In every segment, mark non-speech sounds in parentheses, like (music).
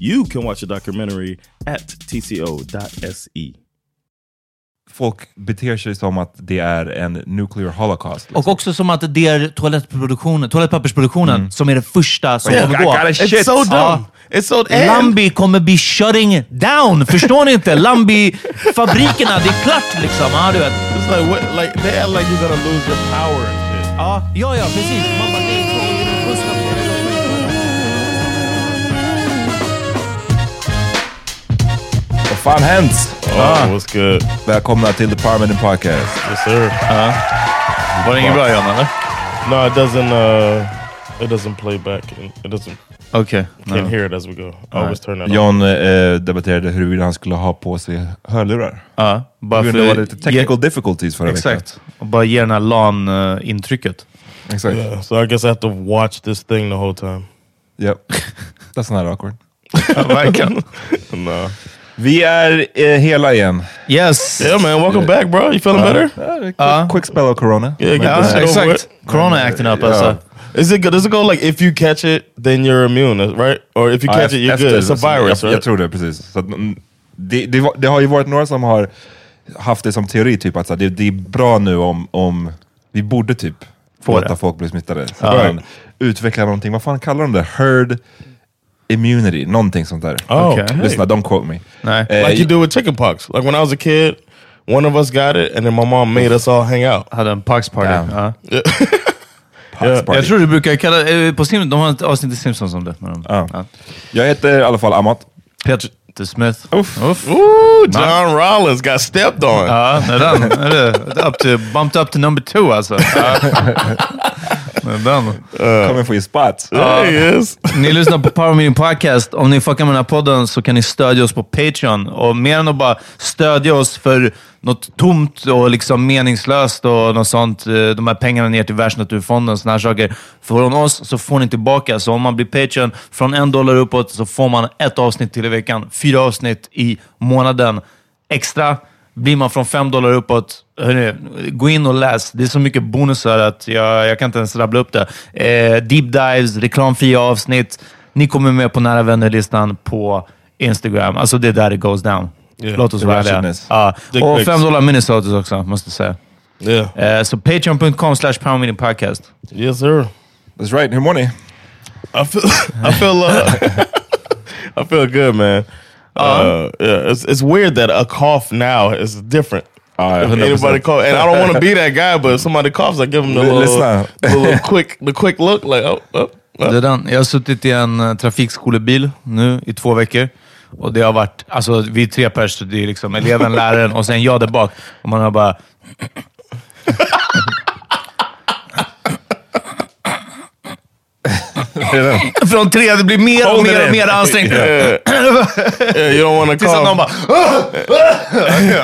You can watch the documentary at tco.se. Folk beter sig som att det är en nuclear holocaust. liksom. Och också som att det är toalettproduktionen, toalettpappersproduktionen som är det första som Yeah, kommer gå. It's so dumb. Ja. It's so Lambi kommer bli shutting down. Förstår ni inte? Lambi-fabrikerna, det är klart liksom. Ja, du vet. It's like, what, like they act like you're gonna lose your power and shit. Ja, ja, ja precis. Man fan hänt? Oh, what's good? Välkomna till The Parliament Podcast. Yes sir. Var det inget bra John, eller? No, it doesn't. Uh, it doesn't play back. It doesn't. Okej. Can't no. hear it as we go. I always turn that. John eh, debatterade huruvida han skulle ha på sig hörlurar. Ja, bara för... av lite technical difficulties förra veckan. Exakt. Och bara ge den här LAN-intrycket. Exakt. Yeah, so I guess I have to watch this thing the whole time. Yep. (laughs) That's not awkward. (laughs) (laughs) Verkligen. no. Vi är eh, hela igen. Yes! Yeah, man. Welcome back, bro. You feeling better? Quick, quick spell of corona. Yeah, get Ja, this shit over exakt. Corona acting up alltså. Yeah. Is it good? Does it go like if you catch it, then you're immune, right? Or if you Ja, catch it, you're efter- good? It's a virus, jag, right? jag tror det, precis. Så att, mm, det, det, var- det har ju varit några som har haft det som teori, typ att så här, det, det är bra nu om, om vi borde typ Få låta det. folk bli smittade. Så börjar man utveckla någonting, vad fan kallar de det? Herd immunity, någonting sånt där. Oh, okay. Lyssna, don't quote me. Nej. Eh, like you do with chickenpox. Like when I was a kid, one of us got it, and then my mom made us all hang out. Hade en Pax party. (laughs) Pax party. Jag tror du brukar kalla eh, på Simpsons, de har ett avsnitt i Simpsons om det. De, Ja. ja. Jag heter i alla fall Amat. Peter Smith. Uff. Uff. Ooh, John Rollins got stepped on. Ja, den. Up to, bumped up to number two alltså. (laughs) Ja. Den. Kommer få ge spot. There he is. Ni lyssnar på Power Meeting Podcast. Om ni fuckar med den här podden så kan ni stödja oss på Patreon. Och mer än att bara stödja oss för något tomt och liksom meningslöst och något sånt. Eh, De här pengarna ner till Världsnaturfonden och såna här saker. Från oss så får ni tillbaka. Så om man blir Patreon från en dollar uppåt så får man ett avsnitt till i veckan. Fyra avsnitt i månaden extra. Blir man från fem dollar uppåt, hörni, gå in och läs. Det är så mycket bonusar att jag, jag kan inte ens rabbla upp det. Eh, deep dives, reklamfria avsnitt. Ni kommer med på nära vänner-listan på Instagram. Alltså det är där det goes down. Yeah, Låt oss vara ärliga. Ja. Och pics. fem dollar Minnesotas också, måste jag säga. Yeah. Eh, så patreon.com slash power meeting podcast. Yes, sir. That's right. Hur mår ni? I feel, (laughs) I feel, uh, (laughs) I feel good, man. Uh, yeah, it's it's weird that a cough now is different. If 100%. anybody cough, and I don't want to be that guy, but if somebody coughs, I give them the L- little, the little (laughs) quick, the quick look, like oh, oh, oh. Det är den. Jag har suttit i en eh, trafikskolebil nu i två veckor. Och det har varit, alltså vi är tre pers, det är liksom eleven, (laughs) läraren och sen jag där bak. Och man har bara... (laughs) Från tre, det blir mer och mer och mer ansträngt. Yeah, you don't want to (laughs) Tills någon bara...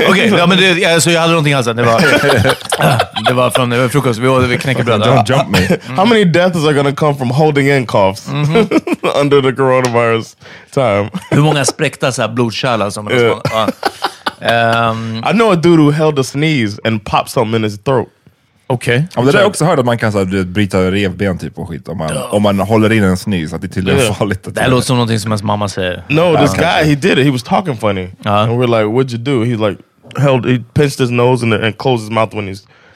Okej, ja, men det, alltså, jag hade någonting i halsen. Det var, (laughs) det var från frukost. Vi åt knäckebröd. Don't jump me. How many deaths are to come from holding in coughs under the coronavirus time? Hur många spräckta så här blodkärl som Ja. ja. Ehm, I know a dude who held a sneeze and popped something in his throat. Okej. Ja, men det där har jag också hört att man kan så här, du bryta revben typ och skit om man, om man håller in en snus. Att det är tydligen Ja. farligt. Att Det här låter som någonting som ens mamma säger. No, this guy he did it. He was talking funny, Uh-huh. and we're like, "What'd you do?" He like held, he pinched his nose and, and closed his mouth when he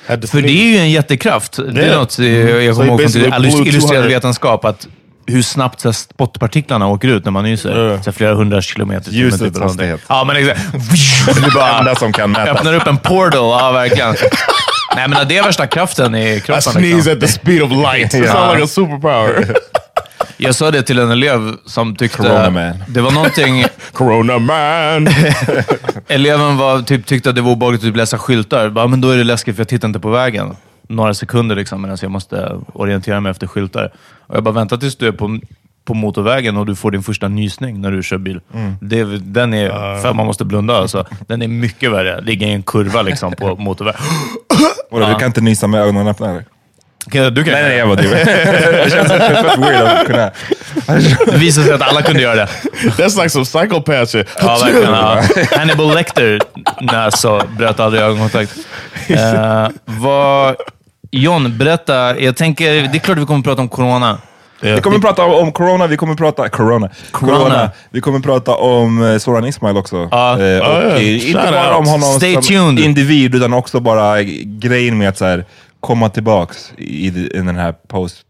had to För det sneeze. är ju en jättekraft. Det är Ja. något eh, jag So kommer ihåg basically från blew illustrerad 200. vetenskap. Att hur snabbt så här, spottpartiklarna åker ut när man nyser. Ja. Så här, flera hundra kilometer i timmen, Ljusets typ, eller någonting. hastighet. Ja, men exakt. (laughs) Det är bara enda som kan (laughs) mätas. Öppnar upp en portal. Ja, verkligen. Nej, men det är värsta kraften i I kroppen. sneeze Liksom. at the speed of light. It Yeah. sounds like a superpower. (laughs) Jag sa det till en elev som tyckte... Corona man. Det var någonting... (laughs) Corona man. (laughs) Eleven var, typ, tyckte att det var obehagligt att typ läsa skyltar. Bara, men då är det läskigt för jag tittar inte på vägen. Några sekunder liksom, medan jag måste orientera mig efter skyltar. Och jag bara, vänta tills du är på, på motorvägen och du får din första nysning när du kör bil. Det, är- den är, för man måste blunda alltså. Den är mycket värre. Ligga i en kurva liksom på (laughs) motorvägen. Vadå, Du kan inte nysa med ögonen öppna eller? Du kan Nej, nej, jag bara driver. (laughs) Det känns fett weird att kunna... Det visar sig att alla kunde göra det. That's like some psychopath shit. Ja, verkligen. Ja. Hannibal Lecter nej, så bröt aldrig ögonkontakt. Uh, (laughs) vad, John, berätta. Jag tänker, det är klart vi kommer att prata om corona. Vi kommer prata om corona, vi kommer prata... Corona. Corona. Vi kommer prata om eh, Soran Ismail också. Eh, och eh, inte bara om honom Stay som tuned. individ, utan också bara grejen med att så här, komma tillbaks i, i den här post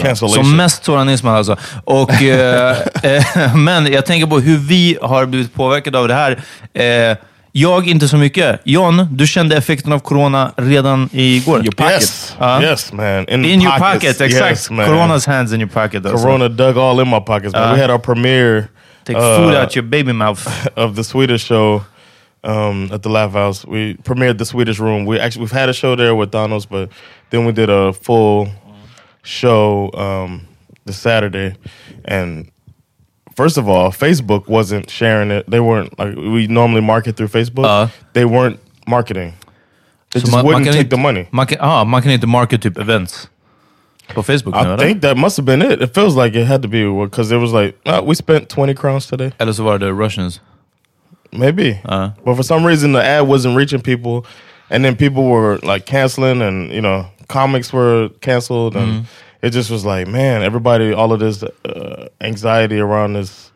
Cancellation. Som mest Soran Ismail alltså. Och, (laughs) eh, (laughs) men jag tänker på hur vi har blivit påverkade av det här. Jag inte så mycket. John, du kände effekten av corona redan igår. Your pocket. Yes, Uh, yes, man. In, In your pocket, exakt. Yes, man. Corona's hands in your pocket. Alltså. Corona dug all in my pockets. Man. we had our premiere Take uh, food out your baby mouth. (laughs) of the Swedish show um, at the Laugh House. We premiered the Swedish Room. We actually we've had a show there with Thanos, but then we did a full show um, this Saturday. And first of all, Facebook wasn't sharing it. They weren't like we normally market through Facebook. Uh. they weren't marketing. They Så just wouldn't take the money. Man kan, ah, man kan inte market typ events på Facebook I think that must have been it. It feels like it had to be because it was like uh, we spent twenty crowns today. Eller så var det Russians. Maybe. Uh. But for some reason, the ad wasn't reaching people, and then people were like canceling, and you know, comics were canceled, and Mm-hmm. It just was like, man, everybody, all of this uh, anxiety around this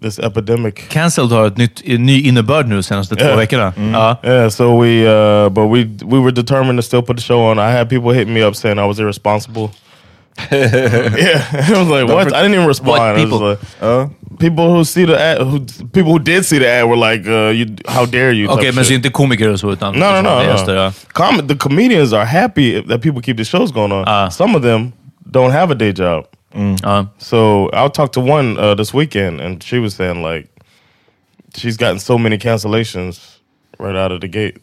this epidemic. Cancelled har ett nytt, en ny innebörd nu senaste två Ja. veckorna. Ja. Yeah, so we, uh, but we we were determined to still put the show on. I had people hitting me up saying I was irresponsible. (laughs) yeah, (laughs) I was like, what? I didn't even respond. What I was people? like, people who see the ad, who people who did see the ad were like, uh, you, how dare you? Okay, men shit. så inte komiker och så utan... No, no, no. det just no. Com- the comedians are happy that people keep the shows going on. Ah. Some of them don't have a day job. Ja. So I talked to one uh, this weekend, and she was saying like she's gotten so many cancellations right out of the gate.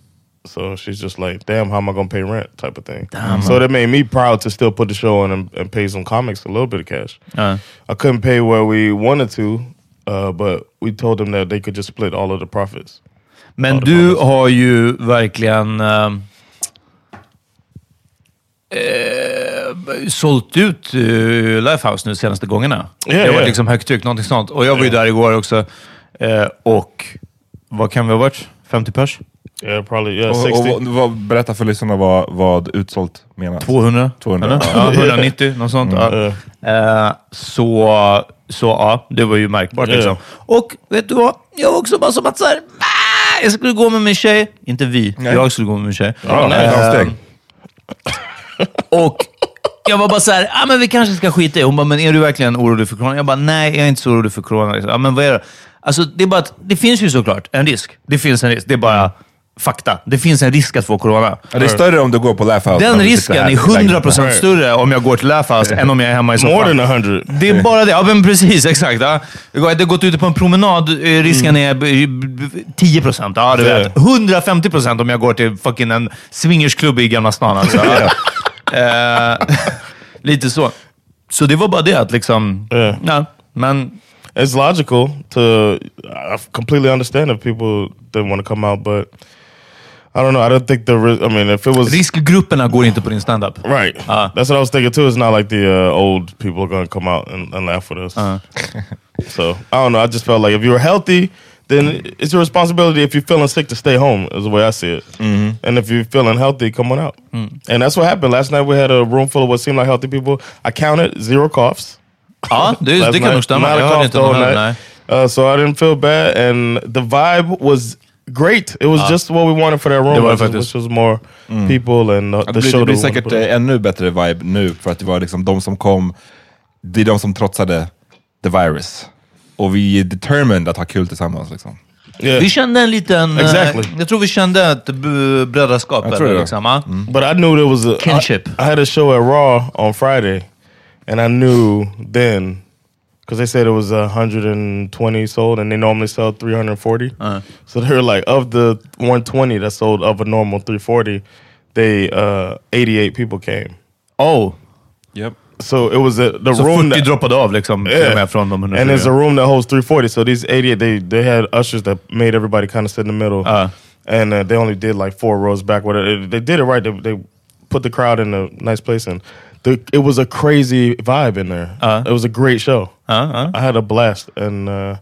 So she's just like, "Damn, how am I gonna pay rent?" type of thing. So that made me proud to still put the show on and, and pay some comics a little bit of cash. Ja. I couldn't pay where we wanted to, uh, but we told them that they could just split all of the profits. Men du har ju verkligen eh, eh, sålt ut uh, Lifehouse nu de senaste gångerna. Ja, det har varit liksom högtryck, någonting sånt. Och jag var ju där igår också. Eh, och vad kan vi ha varit? 50 pers? Yeah, probably. Yeah, Och, 60. och, vad, berätta för lyssnarna vad, vad utsålt menas. 200? 200, eller? ja. Ja, 190, något sånt. Ja. Eh, så, så ja, det var ju märkbart. Liksom. Och vet du vad? Jag var också bara som att så här, "Ah, jag skulle gå med min tjej. Inte vi, Nej. jag skulle gå med min tjej. Ja, nej, Eh, framsteg. Och jag var bara så här, ah, men vi kanske ska skita i. Hon bara, men är du verkligen orolig för corona? Jag bara, nej, jag är inte så orolig för corona. Ja, men vad är det? Alltså, det är bara att, det finns ju såklart en risk. Det finns en risk. Det är bara fakta. Det finns en risk att få corona. Ja, det är större om du går på Laugh House. Den risken är i lägenheten. 100% större om jag går till Laugh House än om jag är hemma i soffan. More than 100. Det är bara det. Ja, men precis. Exakt. Ja. Jag har gått ute på en promenad. eh, Risken är b- b- 10%. Ja, du vet. 150% om jag går till fucking en swingersklubb i Gamla stan. Alltså. (laughs) Eh, (laughs) lite så. Så det var bara det att liksom... Ja. Ja, men It's logical to. I completely understand if people didn't want to come out, but I don't know. I don't think the. I mean, if it was riskgrupperna går inte på din standup. right, Uh. that's what I was thinking too. It's not like the uh, old people are going to come out and, and laugh with us. (laughs) so I don't know. I just felt like if you were healthy, then it's your responsibility. If you're feeling sick, to stay home. Is the way I see it. Mm-hmm. And if you're feeling healthy, come on out. Hmm. And that's what happened last night. We had a room full of what seemed like healthy people. I counted zero coughs. Ah, ja, det, last det kan nog night. stämma. Not a Jag hörde cough inte the någon whole heller, night. nej. Uh, so I didn't feel bad, and the vibe was great. It was ah. just what we wanted for that room, Det var which, faktiskt. which was more mm. people and uh, the, the Det blir, show. det blir that we wanted säkert to put on. eh, ännu bättre vibe nu, för att det var liksom de som kom, det är de som trotsade the virus. Och vi är determined att ha kul tillsammans. Liksom. Yeah. Vi kände en liten... eh, Exactly. Jag tror vi kände ett b- brödraskap. Jag tror eller det. Liksom, ja. But I knew there was a Kinship. I, I had a show at Raw on Friday, and I knew then because they said it was a 120 sold, and they normally sell 340. So they were like, of the 120 that sold of a normal 340, they uh, 88 people came. Oh, Yep. So it was a, the så room 40 that, droppade av liksom, till och med från de and there's a room that holds 340. So these 88, they they had ushers that made everybody kind of sit in the middle, Uh. and uh, they only did like four rows back. What they did it right. They, they put the crowd in a nice place, and the, it was a crazy vibe in there. Uh. It was a great show. Uh, I had a blast, and uh,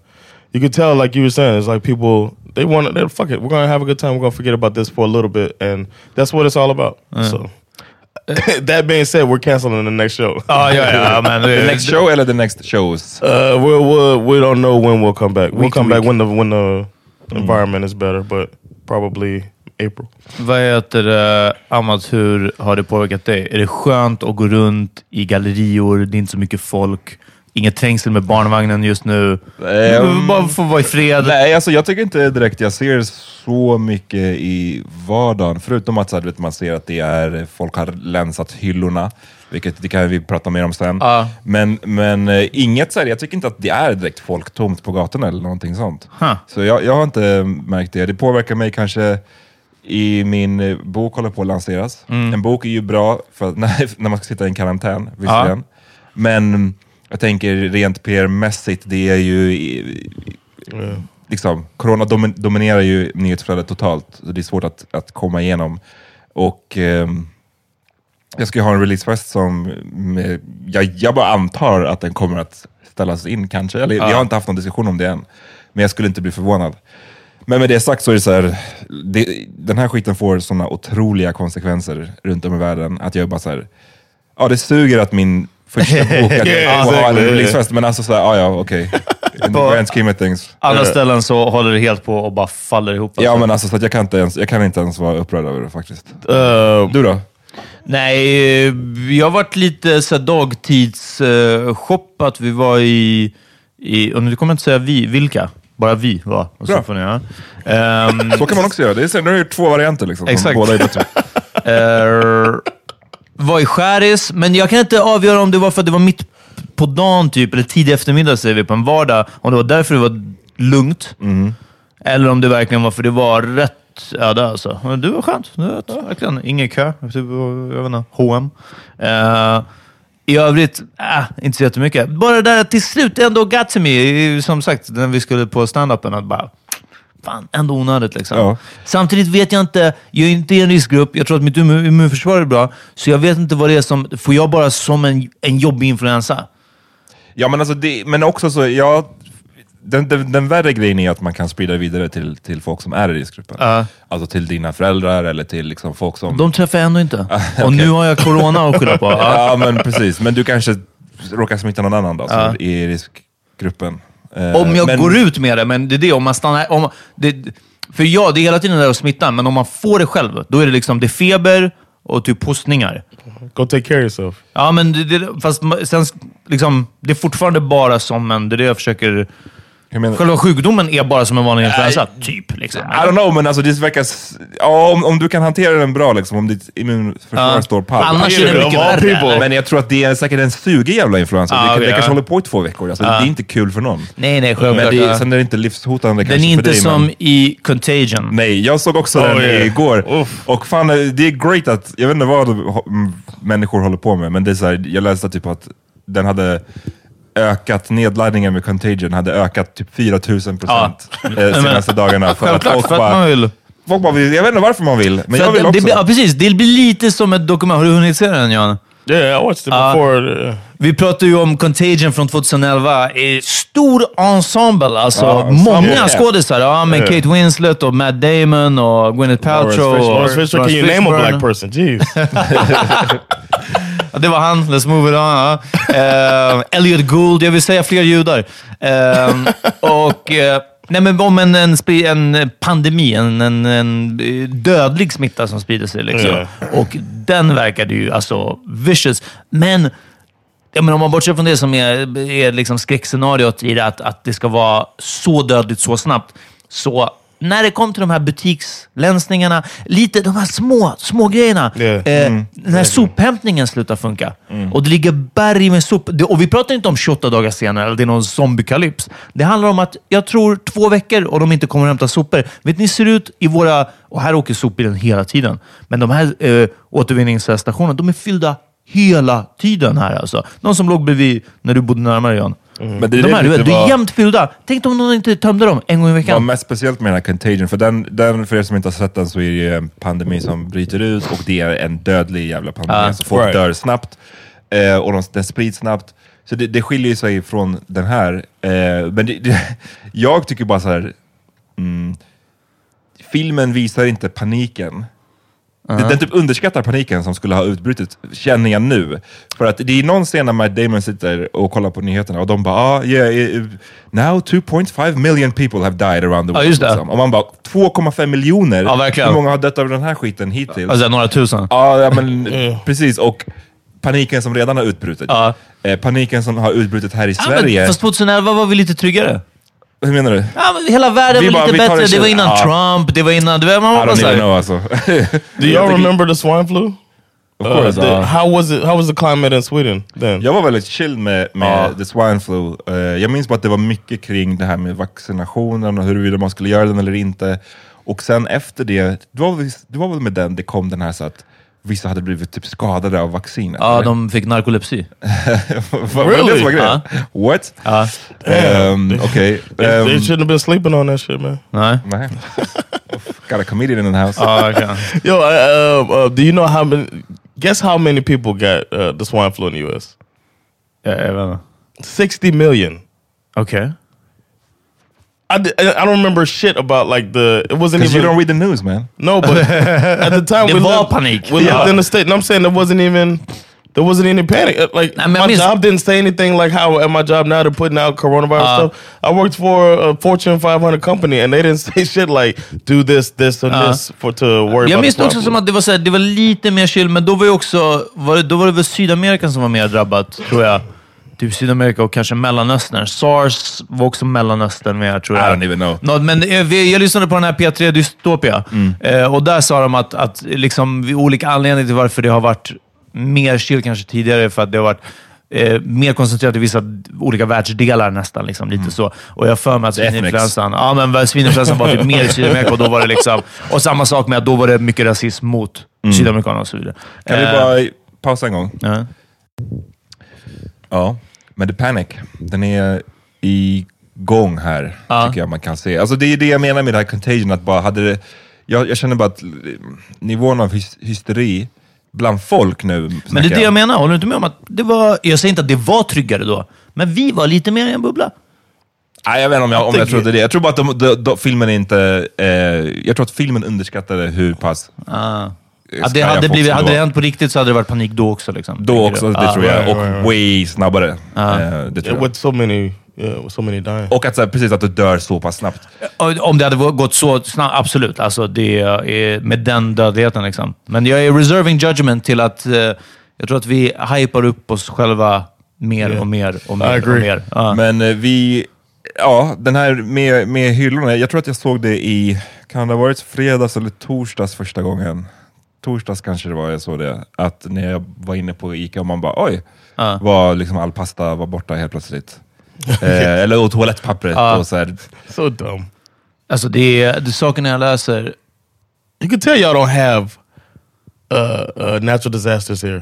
you could tell, like you were saying, it's like people they want to fuck it. We're gonna have a good time. We're gonna forget about this for a little bit, and that's what it's all about. So. (laughs) that being said, we're canceling the next show. Ja, ja, ja. Men, The next show eller the next shows? Uh, we'll, we'll, we don't know when we'll come back. We'll Week come back week. when the when the environment is better, but probably April. Vad heter det, Amat, hur har det påverkat dig? Är det skönt att gå runt i gallerior, det är inte så mycket folk, inget trängsel med barnvagnen just nu. Ehm, Bara få vara i fred. Nej, alltså jag tycker inte direkt jag ser så mycket i vardagen. Förutom att så här, du vet, man ser att det är, folk har länsat hyllorna. Vilket det kan vi prata mer om sen. Ja. Men, men eh, inget så här, jag tycker inte att det är direkt folk tomt på gatorna eller någonting sånt. Huh. Så jag, jag har inte märkt det. Det påverkar mig kanske i min eh, bok håller på att lanseras. Mm. En bok är ju bra för när, (laughs) när man ska sitta i en karantän, visserligen. Men jag tänker rent PR-mässigt, det är ju... i- Liksom, corona domin- dominerar ju nyhetsflödet totalt, så det är svårt att, att komma igenom. Och ehm, jag ska ju ha en releasefest som med, jag, jag bara antar att den kommer att ställas in kanske. Eller, Jag har inte haft någon diskussion om det än, men jag skulle inte bli förvånad. Men med det sagt så är det så här, det, den här skiten får sådana otroliga konsekvenser runt om i världen att jag bara så här, ja det suger att min första bok att jag får ha en releasefest, men alltså såhär, ja ja okej. (laughs) In the grand scheme of things. Andra ställen så håller det helt på och bara faller ihop. Ja men alltså så att jag kan inte ens, jag kan inte ens vara upprörd över det faktiskt. Uh, Du då? Nej, eh, jag har varit lite så här dagtidsshoppat. Vi var i, i, och nu kommer jag inte säga vi, vilka? Bara vi var. Och så Bra. får ni göra. Ehm, Så kan man också göra. Det är, så- nu är det två varianter liksom. som Exakt. Båda är bättre. (laughs) Eh, var i Skäris, men jag kan inte avgöra om det var för att det var mitt på dagen, typ, eller tidig eftermiddag säger vi, på en vardag. Om det var därför det var lugnt. Eller om det verkligen var för det var rätt öde. Alltså. Men det var skönt. Det var, verkligen. Ingen kö. Typ, jag vet inte, H&M. Eh, I övrigt, äh, inte så jättemycket. Bara det där till slut ändå got to me. Som sagt, när vi skulle på stand-upen, att bara fan, ändå onödigt liksom. Ja. Samtidigt vet jag inte, jag är inte i en riskgrupp, jag tror att mitt immu- immunförsvar är bra, så jag vet inte vad det är som, får jag bara som en, en jobbig influensa? Ja, men, alltså det, men också så, ja, den, den, den värre grejen är att man kan sprida vidare till, till folk som är i riskgruppen. Ja. Alltså till dina föräldrar eller till liksom folk som... De träffar jag ändå inte. (laughs) Och okej. nu har jag corona att skylla på. Ja. (laughs) Ja, men precis. Men du kanske råkar smitta någon annan då, som är i riskgruppen. Eh, Om jag men, går ut med det, men det är det, om man stannar... Om, det, för ja, det är hela tiden där att smitta, men om man får det själv, då är det liksom det är feber och typ hostningar. Go take care of yourself. Ja, men det, det, fast sen, liksom, det är fortfarande bara som en... Det är det jag försöker... Hur menar du? Själva sjukdomen är bara som en vanlig influensa, typ. Liksom. I don't know, men alltså det verkar... s- Ja, om, om du kan hantera den bra, liksom, om ditt immunförsvar Ja. står pall. Annars är det mycket värre. Men jag tror att det är säkert en sugig jävla influensa. Ja, det, okej, det kanske ja. håller på i två veckor. Alltså, Det är inte kul för någon. Nej, nej, Men självklart. det, sen är det inte livshotande Den kanske är inte för dig. som men, i Contagion. nej, jag såg också den yeah. igår. Uff. Och fan, det är great att, jag vet inte vad ho- m- människor håller på med, men det är så här, jag läste typ att den hade ökat, nedladdningen med Contagion hade ökat typ 4000 procent eh, (laughs) senaste dagarna. För att folk för att bara, man vill. folk bara vill, jag vet inte varför man vill, men För jag vill det, också. det, ja, precis. Det blir lite som ett dokument. Har du hunnit se den, Jan? Yeah, I watched it before. uh, Vi pratade ju om Contagion från 2011. Eh, Stor ensemble, alltså Ja, många skådisar. Ja, med Kate Winslet och Matt Damon och Gwyneth Paltrow. Lawrence Fisher, can you name a black person? Jeez. (laughs) Det var han. Let's move it on. Ja. Eh, Elliot Gould. Jag vill säga fler judar. Eh, och... eh, Nej, men om en, en, en pandemi, en, en, en dödlig smitta som sprider sig. Liksom. Ja. Och den verkade ju alltså vicious. Men Ja, men om man bortser från det som är, är liksom skräckscenariot i det, att, att det ska vara så dödligt så snabbt. Så när det kom till de här butikslänsningarna, lite de här små, små grejerna. Ja. Eh, När sophämtningen slutar funka och det ligger berg med sop. Det, och vi pratar inte om 28 dagar senare, eller det är någon zombiekalyps. Det handlar om att jag tror två veckor och de inte kommer att hämta sopor. Vet ni, ser ut i våra... Och här åker sopbilen hela tiden. Men de här eh, återvinningsstationerna, de är fyllda hela tiden här alltså. De som låg bredvid när du bodde närmare Jan. Men det är De det här, du lite vet, de är jämnt fyllda. Tänk om någon inte tömde dem en gång i var veckan. mest speciellt med den här Contagion, för den, den, för er som inte har sett den så är det ju en pandemi som bryter ut och det är en dödlig jävla pandemi. Ah, så folk right. dör snabbt eh, och de, den sprids snabbt. Så det, det skiljer sig från den här. Eh, men det, det, (laughs) jag tycker bara så här. Mm, filmen visar inte paniken. Den, typ underskattar paniken som skulle ha utbrutit, känner jag nu. För att det är någon scen när Matt Damon sitter och kollar på nyheterna och de bara ah, yeah, eh, now 2.5 million people have died around the Ja, world. just det. liksom. Och man bara 2,5 miljoner? Ja, verkligen. Hur många har dött av den här skiten hittills? Alltså några tusen. Ja, ja men (laughs) precis. Och paniken som redan har utbrutit. Ja. Eh, paniken som har utbrutit här i Ja, Sverige. men, fast 2011 var vi lite tryggare. Hur menar du? Ja, men hela världen Vi var bara, lite vi tar bättre. det Det var chill. innan Ja. Trump, det var innan... Det var, man I var bara don't even här, know alltså. (laughs) (laughs) Do y'all remember the swine flu? Of course, Uh, the- ja. how was it? How was the climate in Sweden then? Jag var väldigt chill med, med the swine flu. Eh, jag minns bara att det var mycket kring det här med vaccinationen och huruvida man skulle göra den eller inte. Och sen efter det, det var, väl- det var väl med den det kom den här så att vissa hade blivit typ skadade av vaccinet. Ja, eller? de fick narkolepsi. (laughs) Var det det som var grejen? What? Ja. Um, Okej. They, they Um, shouldn't have been sleeping on that shit, man. Nej. nej. Got a comedian in the house. Ja, verkligen. Yo, uh, uh, uh, do you know how many? Guess how many people got uh, the swine flu in the U.S. Ja, jag vet inte. Sixty million. Okej. I, di- I I don't remember shit about like the. It wasn't Because you don't read the news man. no, but (laughs) at the time we var lived, panik. We Ja. lived in the state, and I'm saying there wasn't even. There wasn't any panic. Uh, Like I mean, I my mean, job didn't say anything like how at my job now they're putting out coronavirus Uh. stuff. I worked for a Fortune 500 company and they didn't (laughs) say shit like do this, this, and Uh. this for to worry Jag about. minns the också swine som flu. att det var, så här, det var lite mer chill, men då var, ju också, var det, då var det väl Sydamerika som var mer drabbat, tror jag. Typ Sydamerika och kanske Mellanöstern. Sars var också Mellanöstern med, tror I jag. don't even know. Nå, men eh, vi- jag lyssnade på den här P3 Dystopia eh, och där sa de att, att liksom, olika anledningar till varför det har varit mer chill kanske tidigare, för att det har varit eh, mer koncentrerat i vissa olika världsdelar nästan. Liksom, lite så. Och jag för mig att svininfluensan ja, men svininfluensan var typ mer i Sydamerika och då var det liksom... Och samma sak med att då var det mycket rasism mot sydamerikaner och så vidare. Kan vi Eh, bara pausa en gång? ja. Ja, men The Panic, den är i gång här, tycker jag man kan se. Alltså det är det jag menar med det här contagion, att bara hade det, jag, jag känner bara att nivån av hys hysteri bland folk nu, Men det är snackar det jag menar. Håller du inte med om att det var... Jag säger inte att det var tryggare då, men vi var lite mer i en bubbla. Nej, jag vet inte om jag, om jag trodde det. Jag tror bara att de, de, de, filmen inte... Eh, jag tror att filmen underskattade hur pass... Ah. Ja, det hade, blivit, hade det hänt på riktigt så hade det varit panik då också. Liksom, Då också, det Ah. tror jag. right, Och right, right. way snabbare. Eh, det tror Yeah, jag. with so many, yeah, with so many dying. Och att så här, precis att du dör så pass snabbt. Om det hade gått så snabbt, absolut. Alltså det är med den dödligheten. Liksom. Men jag är reserving judgment till att eh, jag tror att vi hypar upp oss själva mer Yeah. och mer och mer. Och mer. Ja. Men eh, vi... Ja, den här med, med hyllorna. Jag tror att jag såg det i... Kan det ha varit fredags eller torsdags första gången? Torsdags kanske det var jag såg det. Att när jag var inne på Ica och man bara oj, Ja. var liksom all pasta var borta helt plötsligt. (laughs) eh, eller och toalettpappret Ja. och så här. So dumb. Alltså det är, det är saker när jag läser. You can tell y'all don't have uh, uh, natural disasters here.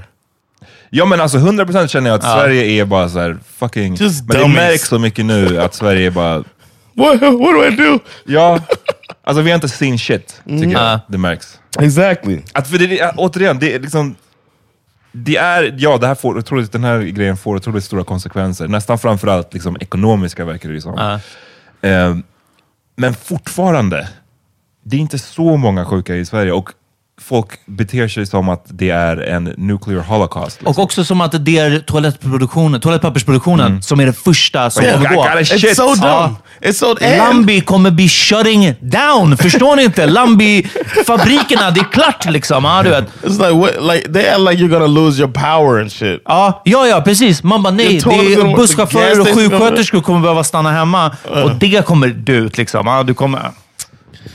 Ja men alltså 100% känner jag att Sverige är bara så här fucking... Just men det dummies. märks så mycket nu att Sverige är bara... What, what do I do? Ja, (laughs) alltså vi har inte seen shit, tycker jag. Ja. Det märks. Exactly. Att för det, är- återigen, det är liksom... Det är, ja, det här får, otroligt, den här grejen får otroligt stora konsekvenser. Nästan framförallt liksom, ekonomiska verkar det ju som. Ja. Eh, men fortfarande, det är inte så många sjuka i Sverige och folk beter sig som att det är en nuclear holocaust. Liksom. Och också som att det är toalettproduktionen, toalettpappersproduktionen som är det första som Yeah, kommer gå. I gotta It's so dumb. Ja. It's so and, Lambi kommer bli shutting down. Förstår ni inte? Lambi-fabrikerna, det är klart liksom. Ja, du vet. It's like what? Like they act like you're gonna lose your power and shit. Ja, ja, ja, precis. Man bara nej, det är busschaufförer och sjuksköterskor kommer behöva stanna hemma och det kommer dö ut. Liksom. Ja, du kommer...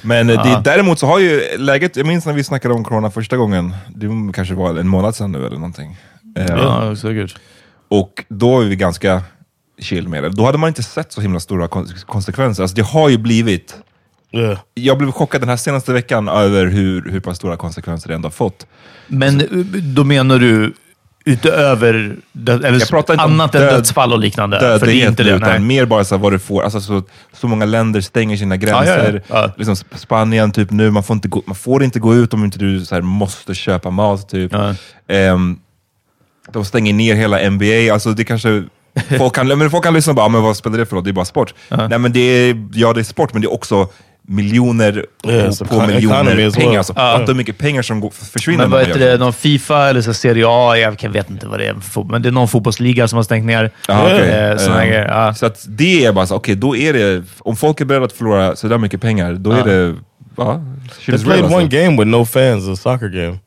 Men eh, det, däremot så har ju läget, jag minns när vi snackade om corona första gången, det kanske var en månad sedan nu eller någonting. Eh, Ja, säkert. Och då var vi ganska det. Då hade man inte sett så himla stora kon konsekvenser. Alltså det har ju blivit... Yeah. Jag blev chockad den här senaste veckan över hur, hur pass stora konsekvenser det ändå har fått. Men eh, då menar du utöver dö- eller Jag pratar inte om annat än död- dödsfall och liknande? För det är inte det. utan Nej. mer bara så vad det får. Alltså så, så många länder stänger sina gränser. ja, ja. Liksom Sp- Spanien typ nu, man får, inte gå, man får inte gå ut om inte du så här, måste köpa mat. Typ. Ja. Ehm, de stänger ner hela NBA. Alltså det kanske... (laughs) Folk kan, men folk kan lyssna och bara, "Ah, men vad spelar det för roll? Det är bara sport. Nej men det är, ja det är sport, men det är också miljoner Yeah, på, economy miljoner well. pengar. Alltså, Ja. Fatta hur mycket pengar som går, försvinner. Men vad heter det, så. någon Fifa eller så Serie A? Jag vet inte vad det är. för Men det är någon fotbollsliga som har stängt ner. Ja, okej. Eh, såna här grejer. Ja. Så att det är bara så, okej, då är det, om folk är beredda att förlora sådär mycket pengar, då är det, ja, shit They played real, one alltså. game with no fans, a soccer game,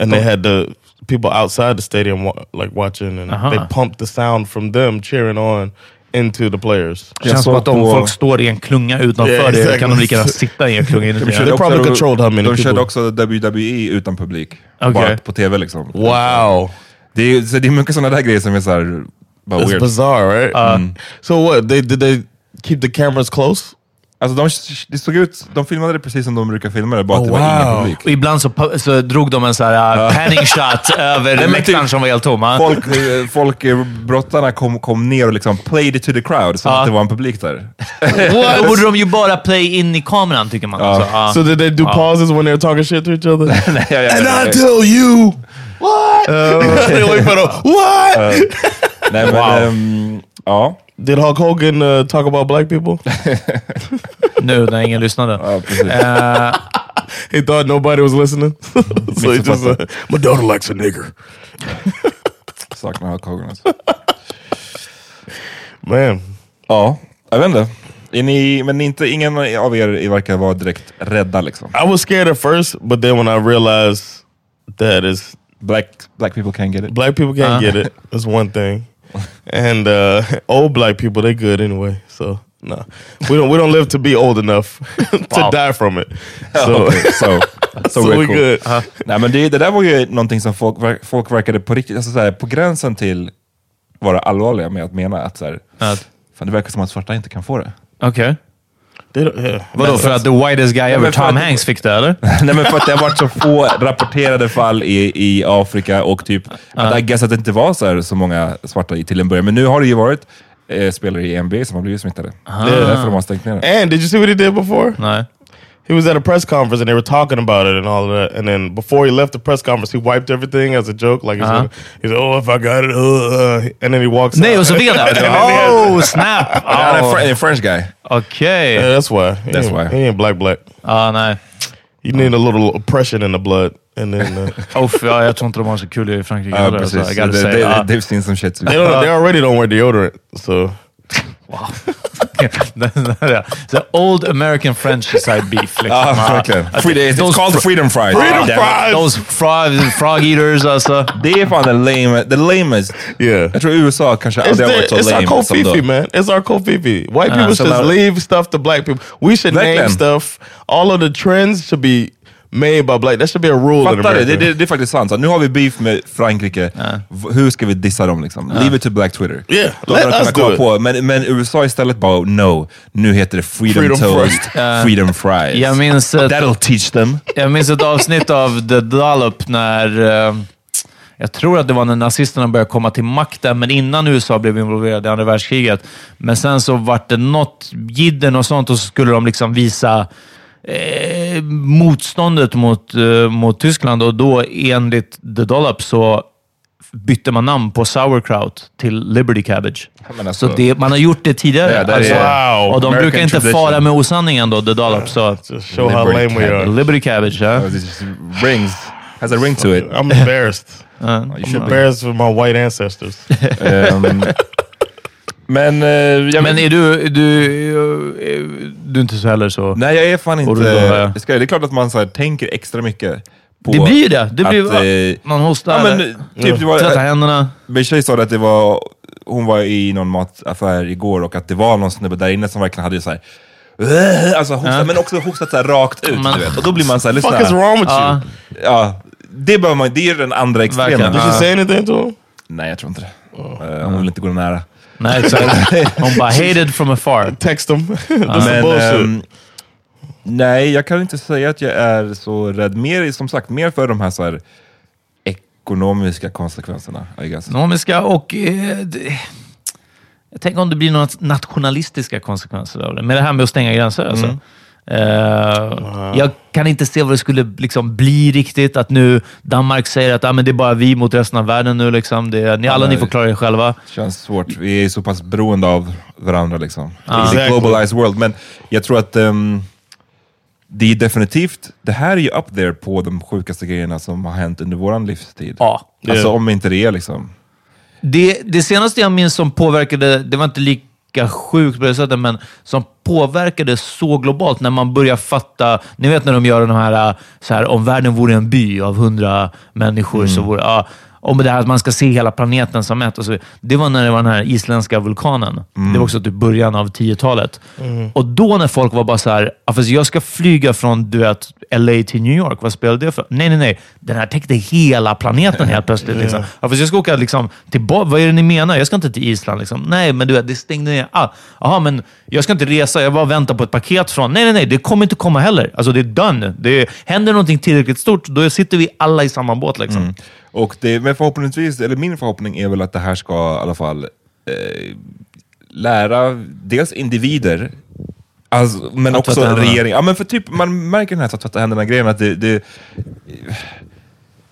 and they had the people outside the stadium wa- like watching, and Uh-huh. they pumped the sound from them cheering on into the players. Det känns som att om folk står i en klunga utanför Yeah, det, exactly. kan de lika gärna sitta i en klunga (laughs) inuti. De körde, They probably controlled how many de körde också WWE utan publik. Okej. Bara på tv liksom. Wow, Det är, så det är mycket sådana där grejer som är såhär, that's weird. bizarre, right? So what? They did they keep the cameras close? Alltså de, det såg ut, de filmade det precis som de brukar filma det, bara Oh, att det var ingen wow. publik. Och ibland så, så drog de en så här uh, panning shot (laughs) över läktaren typ- som var helt tom. Folk, eh, folk brottarna kom, kom ner och liksom played it to the crowd, som Ja. att det var en publik där. (laughs) Då (laughs) borde de ju bara play in i kameran, tycker man. Alltså, ja. So did they do pauses when they were talking shit to each other? Nej, jag- jag- and jag- I tell you, what? wait for the what? Nej, men, Wow. ehm, ja. Did Hulk Hogan uh, talk about black people? (laughs) Nu när ingen lyssnade. ja. Eh, he thought nobody was listening, (laughs) so he just uh, my daughter likes a nigger. (laughs) Saknar Hulk Hogan alltså. Man, Ja, jag vet inte. Är ni, men inte, ingen av er verkar vara direkt rädda liksom. I was scared at first, but then when I realized that is Black, black people can't get it. black people can't get it. That's one thing, and uh, old black people they good anyway. So no, we don't we don't live to be old enough (laughs) to Wow. die from it. So, (laughs) Okay, so, so, (laughs) so we cool. good. Nej, men det, det där var ju någonting som folk, folk verkade på riktigt, alltså så här, på gränsen till vara allvarliga med att mena att så här, Att- fan, det verkar som att svarta inte kan få det. Okej. Don't, yeah. Vadå, för att the whitest guy ever, Tom att- Hanks, fick det eller? (laughs) Nej men för att det har varit så få rapporterade fall i, i Afrika och typ, att I guess att det inte var så, här, så många svarta i till en början. Men nu har det ju varit, eh, spelare i NBA som har blivit smittade. Det är därför de har stängt ner det. And did you see what he did before? Nej. He was at a press conference and they were talking about it and all of that. And then before he left the press conference, he wiped everything as a joke. Like he's, Uh-huh. gonna, he's oh, if I got it, uh, uh," and then he walks Nej, out. och så fick han And det. then he has- Oh, (laughs) snap! (laughs) Han är Oh, fr- en French guy. Okay, Yeah, that's why. He That's ain't- why. He ain't black black. Ja, no. You need a little oppression in the blood. And then uh, Uff, ja, jag tror inte de har så kul i Frankrike Ja, precis. alltså, I gotta Det- say. det- Ja. They've seen some shit. they, don't, they already don't wear deodorant. So Den (laughs) the old American French side beef. Liksom. Ja, Ja. verkligen. Free- It's those called fr- freedom fries. Freedom Damn fries! Those frog, frog eaters alltså. Det är fan den lame, the lamest. yeah. Jag tror USA kanske It's, aldrig har the, varit så it's our lame som kofifi, man. It's our kofifi. White ah, people so should leave stuff to black people. We should name Verkligen. stuff. All of the trends should be made by black. That should be a rule in Fattar du? America. Det, det, det är faktiskt sant. Så nu har vi beef med Frankrike. V- Hur ska vi dissa dem liksom? Leave it to Black Twitter. Yeah, Låt let us do it. på. Men, men USA istället bara, no. Nu heter det Freedom, Freedom Toast. Freedom Fries. Jag minns ett, That'll teach them. jag minns ett avsnitt av The Dollop när... eh, jag tror att det var när nazisterna började komma till makten, men innan USA blev involverade i andra världskriget. Men sen så vart det något jidder och sånt och så skulle de liksom visa eh, motståndet mot, eh, mot Tyskland och då enligt The Dollop så bytte man namn på sauerkraut till Liberty Cabbage. alltså- så det, man har gjort det tidigare. Är- alltså, Wow. och de American brukar inte tradition. fara med osanningen då, The Dollop. Så. Just show how Liberty lame we are. Liberty Cabbage, ja. It just rings. Has a ring to it. I'm embarrassed. You I'm should be. embarrassed for my white ancestors. Ehm, men eh, jag Men är du, du, eh, du är inte så heller så... Nej, jag är fan inte... då, ja. det, ska, det är klart att man så här, tänker extra mycket på... Det blir ju det. Det blir, att, eh, man hostar, Ja, men, typ, det var, tvättar händerna. Min tjej sa det att det var, hon var i någon mataffär igår och att det var någon snubbe där inne som verkligen hade så här, "Åh", (laughs) alltså hostat, men också hostat så här rakt ut. Men- du vet. Och då blir man så här, fuck lyssna. is wrong with Ja. you? Ja, det, behöver man, det är den andra extremen. Verkligen. Did Ja. you say anything to him? Nej, jag tror inte det. Eh, hon vill inte gå nära. Nej, exakt. (laughs) Hon bara hated from afar. Text. That's (laughs) Men, ehm, nej, jag kan inte säga att jag är så rädd. Mer, som sagt, mer för de här, så här ekonomiska konsekvenserna, I guess. Ekonomiska och... Eh, jag tänker om det blir några nationalistiska konsekvenser av det. Med det här med att stänga gränser alltså. Eh, Jag kan inte se vad det skulle liksom bli riktigt. Att nu Danmark säger att ah, men det är bara vi mot resten av världen nu. Liksom. Det, ni, alla ni får klara er själva. känns svårt. Vi är så pass beroende av varandra liksom. Ja. I the Exactly. globalized world. Men jag tror att ehm, det är definitivt, det här är ju up there på de sjukaste grejerna som har hänt under våran livstid. Ja. Alltså om inte det är liksom. Det, det senaste jag minns som påverkade, det var inte lika sjukt på det sättet, men som påverkade så globalt när man börjar fatta, ni vet när de gör de här, så här om världen vore en by av hundra människor, så vore, ja, om det här att man ska se hela planeten som ett. Och så, det var när det var den här isländska vulkanen. Det var också typ början av 10-talet. Och då när folk var bara så här, "Ja, fast jag ska flyga från du vet, LA till New York, vad spelar det för? Nej, nej, nej. Den här täckte hela planeten helt plötsligt. Liksom. (laughs) Ja, jag ska åka liksom, tillbaka. Vad är det ni menar? Jag ska inte till Island. Liksom. Nej, men du vet, det stängde ner. Ah, aha, men jag ska inte resa. Jag bara väntar på ett paket från... Nej, nej, nej. Det kommer inte komma heller. Alltså, det är done. Det händer någonting tillräckligt stort, då sitter vi alla i samma båt. Liksom. Och det, men förhoppningsvis, eller min förhoppning är väl att det här ska i alla fall eh, lära dels individer, alltså, men Att också tvätta händerna. regering. Ja, men för typ, man märker den här tvätta händerna-grejen, att det, det,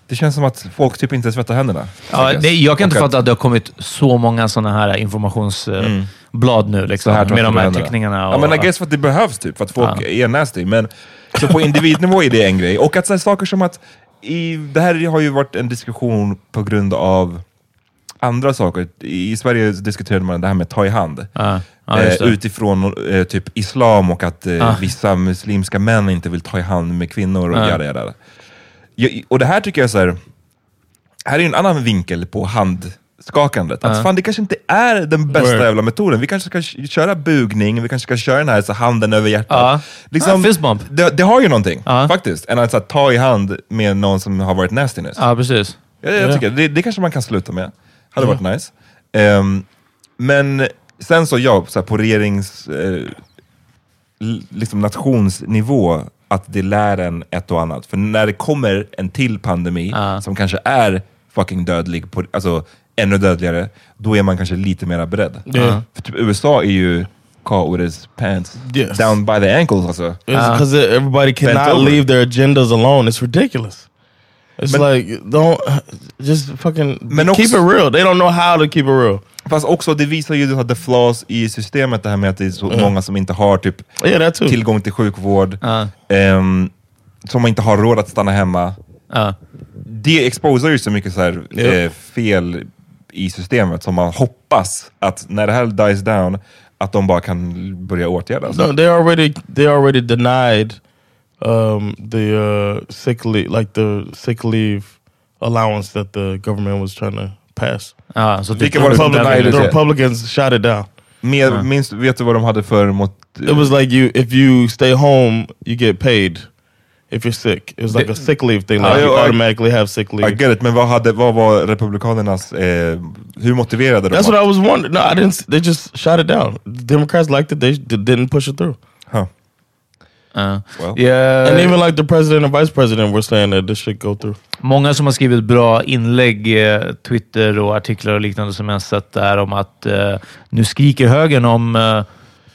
det känns som att folk typ inte tvättar händerna. Ja, nej, jag kan inte fatta att det har kommit så många sådana här informationsblad nu. Liksom, här med de här teckningarna. Och, Ja, men I guess för att det behövs typ, för att folk Ja. är nasty. Men, så på individnivå är det en grej. Och att så här, saker som att, i, det här har ju varit en diskussion på grund av andra saker. I Sverige diskuterade man det här med ta i hand. Ja, just eh, utifrån eh, typ islam och att eh, Ah. vissa muslimska män inte vill ta i hand med kvinnor och Ja. jada jada. Ja, och det här tycker jag så här, här är en annan vinkel på handskakandet. Att fan, det kanske inte är den bästa jävla metoden. Vi kanske ska köra bugning, vi kanske ska köra den här så handen över hjärtat. Liksom, bump. det, det har ju någonting, faktiskt. Än att så ta i hand med någon som har varit nastiness. Ja, precis. Jag, jag tycker, det, det kanske man kan sluta med. Hade varit nice. Ehm, men sen så ja, så här, på regerings... Eh, liksom nationsnivå, att det lär en ett och annat. För när det kommer en till pandemi, Ja. som kanske är fucking dödlig, på, alltså ännu dödligare, då är man kanske lite mer beredd. Yeah. För typ USA är ju caught with his pants Yes. down by the ankles alltså. It's because everybody Bent cannot leave their agendas alone. It's ridiculous. It's But- like don't just fucking Men keep också- it real. They don't know how to keep it real. Fast också, det visar ju the flaws i systemet, det här med att det är så många som inte har typ Yeah, tillgång till sjukvård, Ja. ehm, som inte har råd att stanna hemma. Det exposar ju så mycket så här, Ja. eh, fel i systemet som man hoppas att när det här dies down, att de bara kan börja åtgärdas. No, they already they already denied um, the uh, sick leave, like the sick leave allowance that the government was trying to pass. Ja, så typ Vilka var det som denied the it? Republicans shot it down. Med, minst, vet du vad de hade för mot... It was like you if you stay home, you get paid. If you're sick, it was like The- a sick leave thing. Like you I- automatically have sick I leave. get it, men vad, hade, vad var republikanernas... Eh, hur motiverade de That's what I was wondering. No, I didn't. They just shot it down. Democrats liked it. They didn't push it through. Huh. Ja. Well. Ja, And even like the president and vice president were saying that this should go through. Många som har skrivit bra inlägg, eh, Twitter och artiklar och liknande som jag sett där om att eh, nu skriker högern om eh,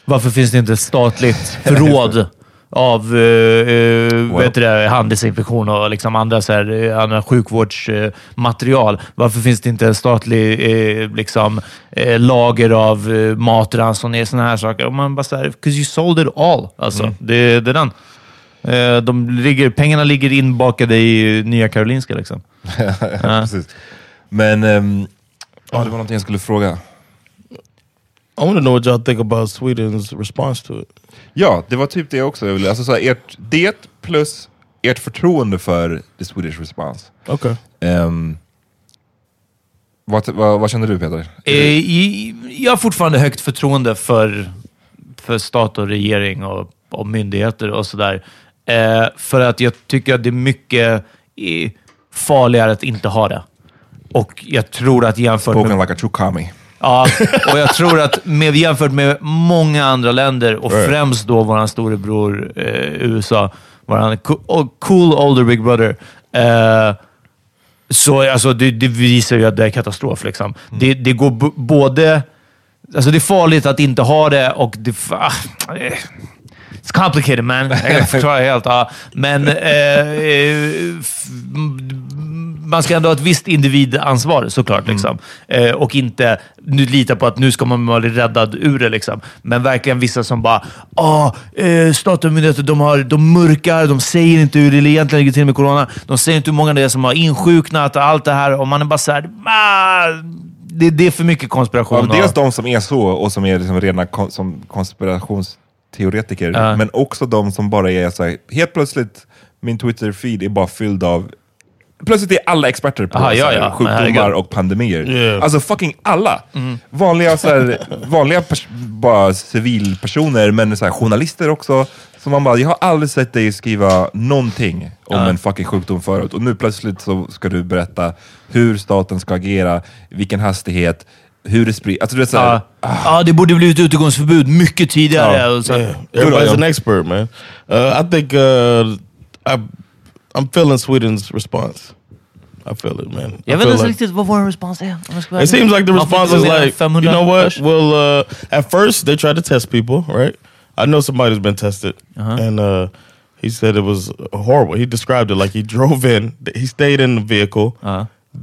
varför finns det inte ett statligt (laughs) förråd av eh, eh, vet du det, handdesinfektion och liksom andra, så här, eh, andra sjukvårdsmaterial. Varför finns det inte en statlig eh, liksom, eh, lager av eh, matransonering, sådana här saker? Och man bara såhär, 'cause you sold it all. Alltså, det, det är den. De ligger, pengarna ligger inbakade i Nya Karolinska. Liksom. (laughs) Precis. Men... ehm, ja, det var någonting jag skulle fråga. I want to know what y'all think about Sweden's response to it. Ja, det var typ det också jag ville. Alltså, så här, ert, det plus ert förtroende för the Swedish response. Okay. Ehm, vad, vad, vad känner du Peter? Eh, jag har fortfarande högt förtroende för, för stat och regering och, och myndigheter och sådär. Eh, för att jag tycker att det är mycket farligare att inte ha det. Och jag tror att jämfört med... Spoken like a true commie. Ja, och jag tror att med, jämfört med många andra länder och Right. främst då vår storebror eh, USA, vår co- cool older big brother, eh, så alltså, det, det visar ju att det är katastrof. Liksom. Det, det går både... Alltså det är farligt att inte ha det och det... Ah, eh, It's complicated man. Jag kan förklara helt. Ja. Men eh, eh, man ska ändå ha ett visst individansvar såklart. Liksom. Eh, och inte nu lita på att nu ska man bli räddad ur det. Liksom. Men verkligen vissa som bara ah, eh, statliga myndigheter de, har, de mörkar, de säger inte hur det egentligen ligger till med corona. De säger inte hur många det är som har insjuknat och allt det här. Och man är bara såhär, ah, det, det är för mycket konspiration. Ja, dels och- de som är så och som är liksom rena kon som konspirationsteoretiker, Ja. men också de som bara är så här, helt plötsligt, min Twitter-feed är bara fylld av Plötsligt är alla experter på Aha, så ja, ja. Sjukdomar och pandemier. Yeah. Alltså fucking alla! Vanliga, så här, vanliga bara civilpersoner, men så här, journalister också. Så man bara, jag har aldrig sett dig skriva någonting om en fucking sjukdom förut. Och nu plötsligt så ska du berätta hur staten ska agera, vilken hastighet, hur det sprids. Alltså, du vet, Ja, ja, det borde blivit utegångsförbud mycket tidigare. Ja. Så, Yeah. Everybody's an expert, man. Uh, I think uh, I, I'm feeling Sweden's response. I feel it, man. I Jag vet feel inte like- riktigt vad vår respons är. om jag ska vara It seems like the response is gå mer än like, you know what? Well, uh, at first they tried to test people, right? I know somebody's been tested, and uh, he said it was horrible. He described it like he drove in, he stayed in the vehicle.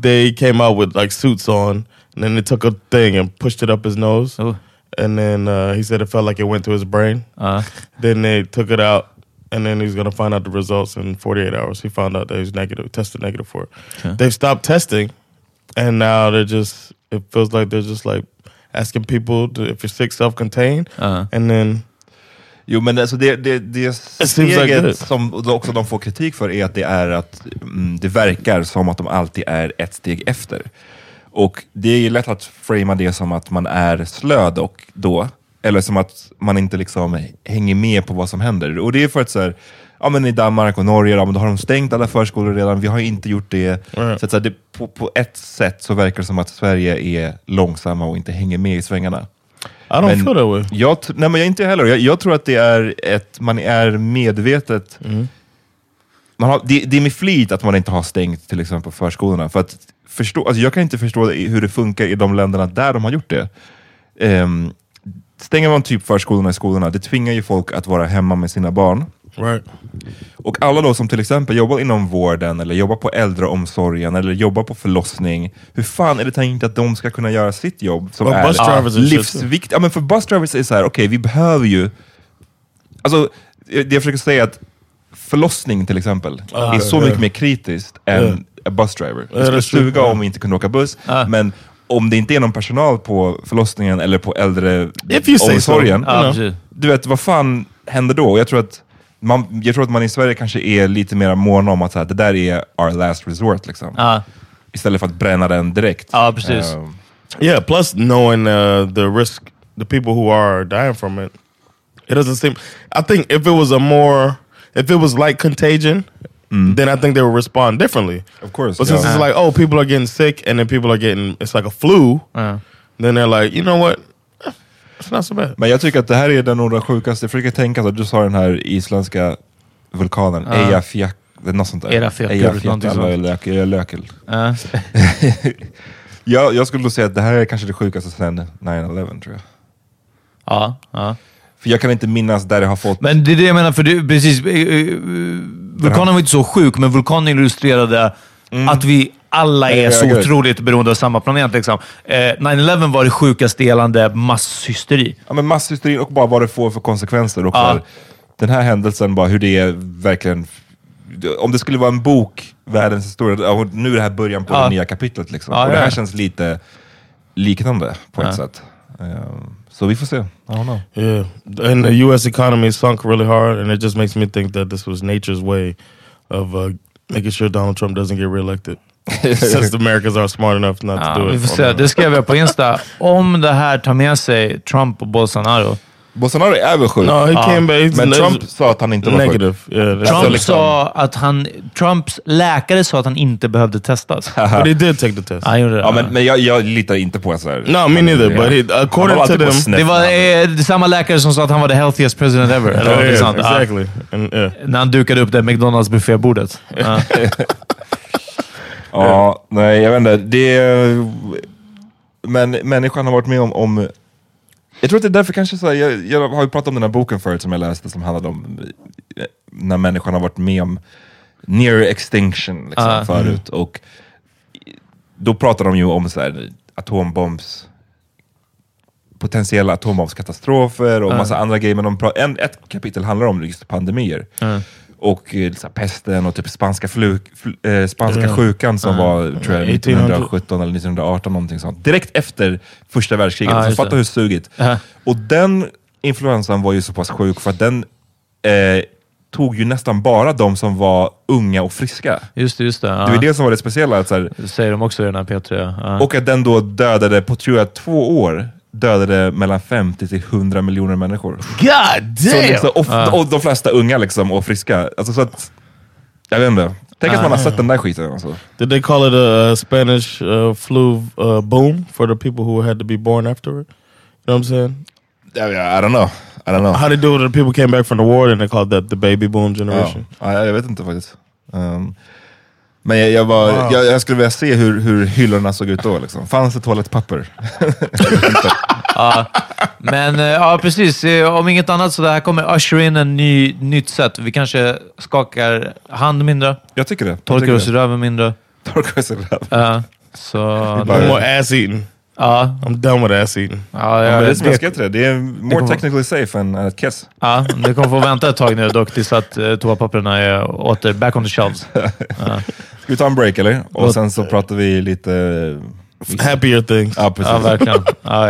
They came out with like suits on, and then they took a thing and pushed it up his nose. Oh. And then uh, he said it felt like it went to his brain. Ja. Then they took it out, and then he's gonna find out the results in 48 hours. He found out that he's negative, tested negative for it. They've stopped testing, and now they're just. It feels like they're just like asking people to, if you're sick, self-contained, Uh-huh. and then Jo men alltså det, det, det seems like steget it. som också de får kritik för är att det är att mm, det verkar som att de alltid är ett steg efter. Och det är ju lätt att framea det som att man är slöd och då, eller som att man inte liksom hänger med på vad som händer. Och det är för att så här, ja men i Danmark och Norge, ja, men då har de stängt alla förskolor redan, vi har inte gjort det. Right. Så, att, så här, det på, på ett sätt så verkar det som att Sverige är långsamma och inte hänger med i svängarna. I don't Men feel that way. Jag, nej men jag inte heller. Jag, jag tror att det är ett, man är medvetet man har, det, det är med flit att man inte har stängt till exempel förskolorna. För att förstå, alltså jag kan inte förstå hur det funkar i de länderna där de har gjort det. Ehm, stänger man typ förskolorna i skolorna, det tvingar ju folk att vara hemma med sina barn. Right. Och alla då som till exempel jobbar inom vården, eller jobbar på äldreomsorgen, eller jobbar på förlossning. Hur fan är det tänkt att de ska kunna göra sitt jobb som But är livsviktigt? Ja, men för bus drivers är det så här, okej vi behöver ju... Alltså, det jag försöker säga är att förlossning till exempel Ah, är så yeah. mycket mer kritiskt än en bus driver. Yeah, Det skulle suga om vi inte kunde åka buss, men om det inte är någon personal på förlossningen eller på so. äldreomsorgen, Ja, precis. du vet, vad fan händer då? Och Jag tror att man, jag tror att man i Sverige kanske är lite mer måna om att så här, det där är our last resort. Liksom. Ja, Istället för att bränna den direkt. ja precis. Um, Yeah, plus knowing uh, the risk, the people who are dying from it, it doesn't seem. I think if it was a more, if it was like contagion, then I think they would respond differently. Of course, But since yeah. it's like, oh, people are getting sick, and then people are getting, it's like a flu. Ja. Then they're like, you know what? Eh, It's not so bad. men jag tycker att det här är den nog den sjukaste. Jag försöker tänka, så att du sa den här isländska vulkanen, det är något sånt där. Eyjafjallajökull. Ja. (laughs) jag, jag skulle nog säga att det här är kanske det sjukaste sedan 9-11 tror jag. Ja, ja. För jag kan inte minnas där det har fått... Men det är det jag menar, för du, precis. eh, eh, Vulkanen var inte så sjuk, men vulkanen illustrerade att vi alla är Ja, så ja, ja. otroligt beroende av samma planet. Liksom. Eh, 9-11 var det sjukaste gällande masshysteri. Ja, men masshysterin och bara vad det får för konsekvenser. Och Ja. för den här händelsen, bara hur det är verkligen... Om det skulle vara en bok, världens historia, ja, nu är det här början på Ja. det nya kapitlet. Liksom. Ja, och det ja. här känns lite liknande på ett Ja. sätt. Um, så vi får se. I don't know. Yeah, and the U.S. economy sunk really hard, and it just makes me think that this was nature's way of uh, making sure Donald Trump doesn't get reelected. (laughs) Since the Americans are smart enough not Ja, to do vi it. får se. Det skrev jag på Insta. Om det här tar med sig Trump och Bolsonaro. Bolsonaro är väl sjuk? No, he came back. Men Trump sa att han inte var negative. sjuk. Yeah, Trump Alltså, liksom- sa att han... Trumps läkare sa att han inte behövde testas. (laughs) but he did take the test. Han gjorde det. Ja, men, men jag, jag litar inte på här... No, me neither. But he, according to them, snett det var eh, samma läkare som sa att han var the healthiest president ever. Eller Yeah, yeah, sånt. Ja. exactly. And, yeah. När han dukade upp det McDonalds buffébordet. Ja. (laughs) Ja, nej jag vet inte. Det men människan har varit med om, om jag tror att det är därför kanske så här, jag, jag har ju pratat om den här boken förut som jag läste som handlade om eh, när människan har varit med om near extinction liksom, Ah. förut. Och då pratar de ju om så här, atombombs potentiella atombombskatastrofer och massa andra grejer. Men de en, ett kapitel handlar om just pandemier. Och eh, så pesten och typ spanska, fluk, fl, eh, spanska sjukan som var tror jag, 1800. 1917 eller 1918, någonting sånt. Direkt efter första världskriget. Ja, så fatta hur sugigt. Ja. Och den influensan var ju så pass sjuk för att den eh, tog ju nästan bara de som var unga och friska. Just det, just det. Ja. Det var det som var det speciella. Att så här, Det säger de också i den här P3. Ja. och att den då dödade, på tror jag två år, dödade mellan 50 till 100 miljoner människor. God Så damn! liksom, och, och de flesta unga liksom, och friska. Alltså, så att, jag vet inte. Tänk att man har sett den där skiten. Alltså. Did they call it a, Spanish uh, flu uh, boom for the people who had to be born after it? You know what I'm saying? I, I don't know. I don't know. How they do it? The people came back from the war and they called that the baby boom generation. Ja, jag vet inte faktiskt. Um, men jag, jag, var, jag, jag skulle vilja se hur, hur hyllorna såg ut då. Liksom. Fanns det toalettpapper? (laughs) Inte. Men eh, ja, precis. Eh, Om inget annat så det här kommer usher in en ny, nytt sätt. Vi kanske skakar hand mindre, jag tycker det. Torkar oss i det. röven mindre. Torkar oss i röven. Ja, så... bara- No more ass eating. Ja, I'm done with ass eating. ja, Ja, men det är som jag det, skrev till dig, det är more kommer- technically safe än än ett kiss. ja, det kommer få vänta ett tag nu dock tills att uh, toapapperna är åter back on the shelves. (laughs) Ska vi ta en break eller? Och sen så pratar vi lite... Happier things. Ja, precis. Ja, verkligen. Ja.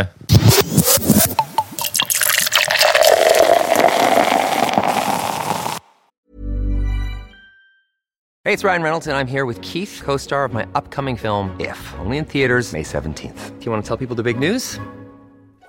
Hey, it's Ryan Reynolds, and I'm here with Keith, co star of my upcoming film, If, only in theaters, May 17th. Do you want to tell people the big news?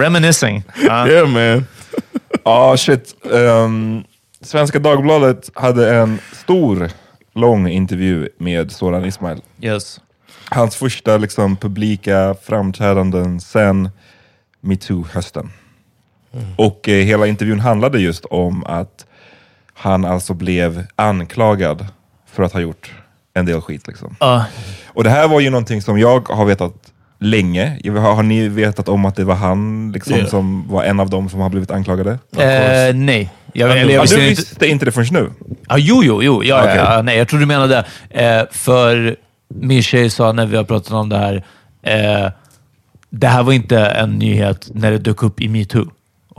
Reminiscing. Ja. (laughs) Yeah, man. Ja, shit. Ehm, Svenska Dagbladet hade en stor, lång intervju med Soran Ismail. Yes. Hans första liksom, publika framträdanden sen metoo-hösten. Och eh, hela intervjun handlade just om att han alltså blev anklagad för att ha gjort en del skit. Liksom. Ja. Och det här var ju någonting som jag har vetat länge. Har, har ni vetat om att det var han liksom, Ja. som var en av dem som har blivit anklagade? Eh, nej. Jag, eller jag Ja, visste du inte. visste inte det förrän nu? Ja, jo, jo, jo. Ja, ja, ja, nej, jag tror du menade eh, För min tjej sa när vi har pratat om det här, eh, det här var inte en nyhet när det dök upp i metoo.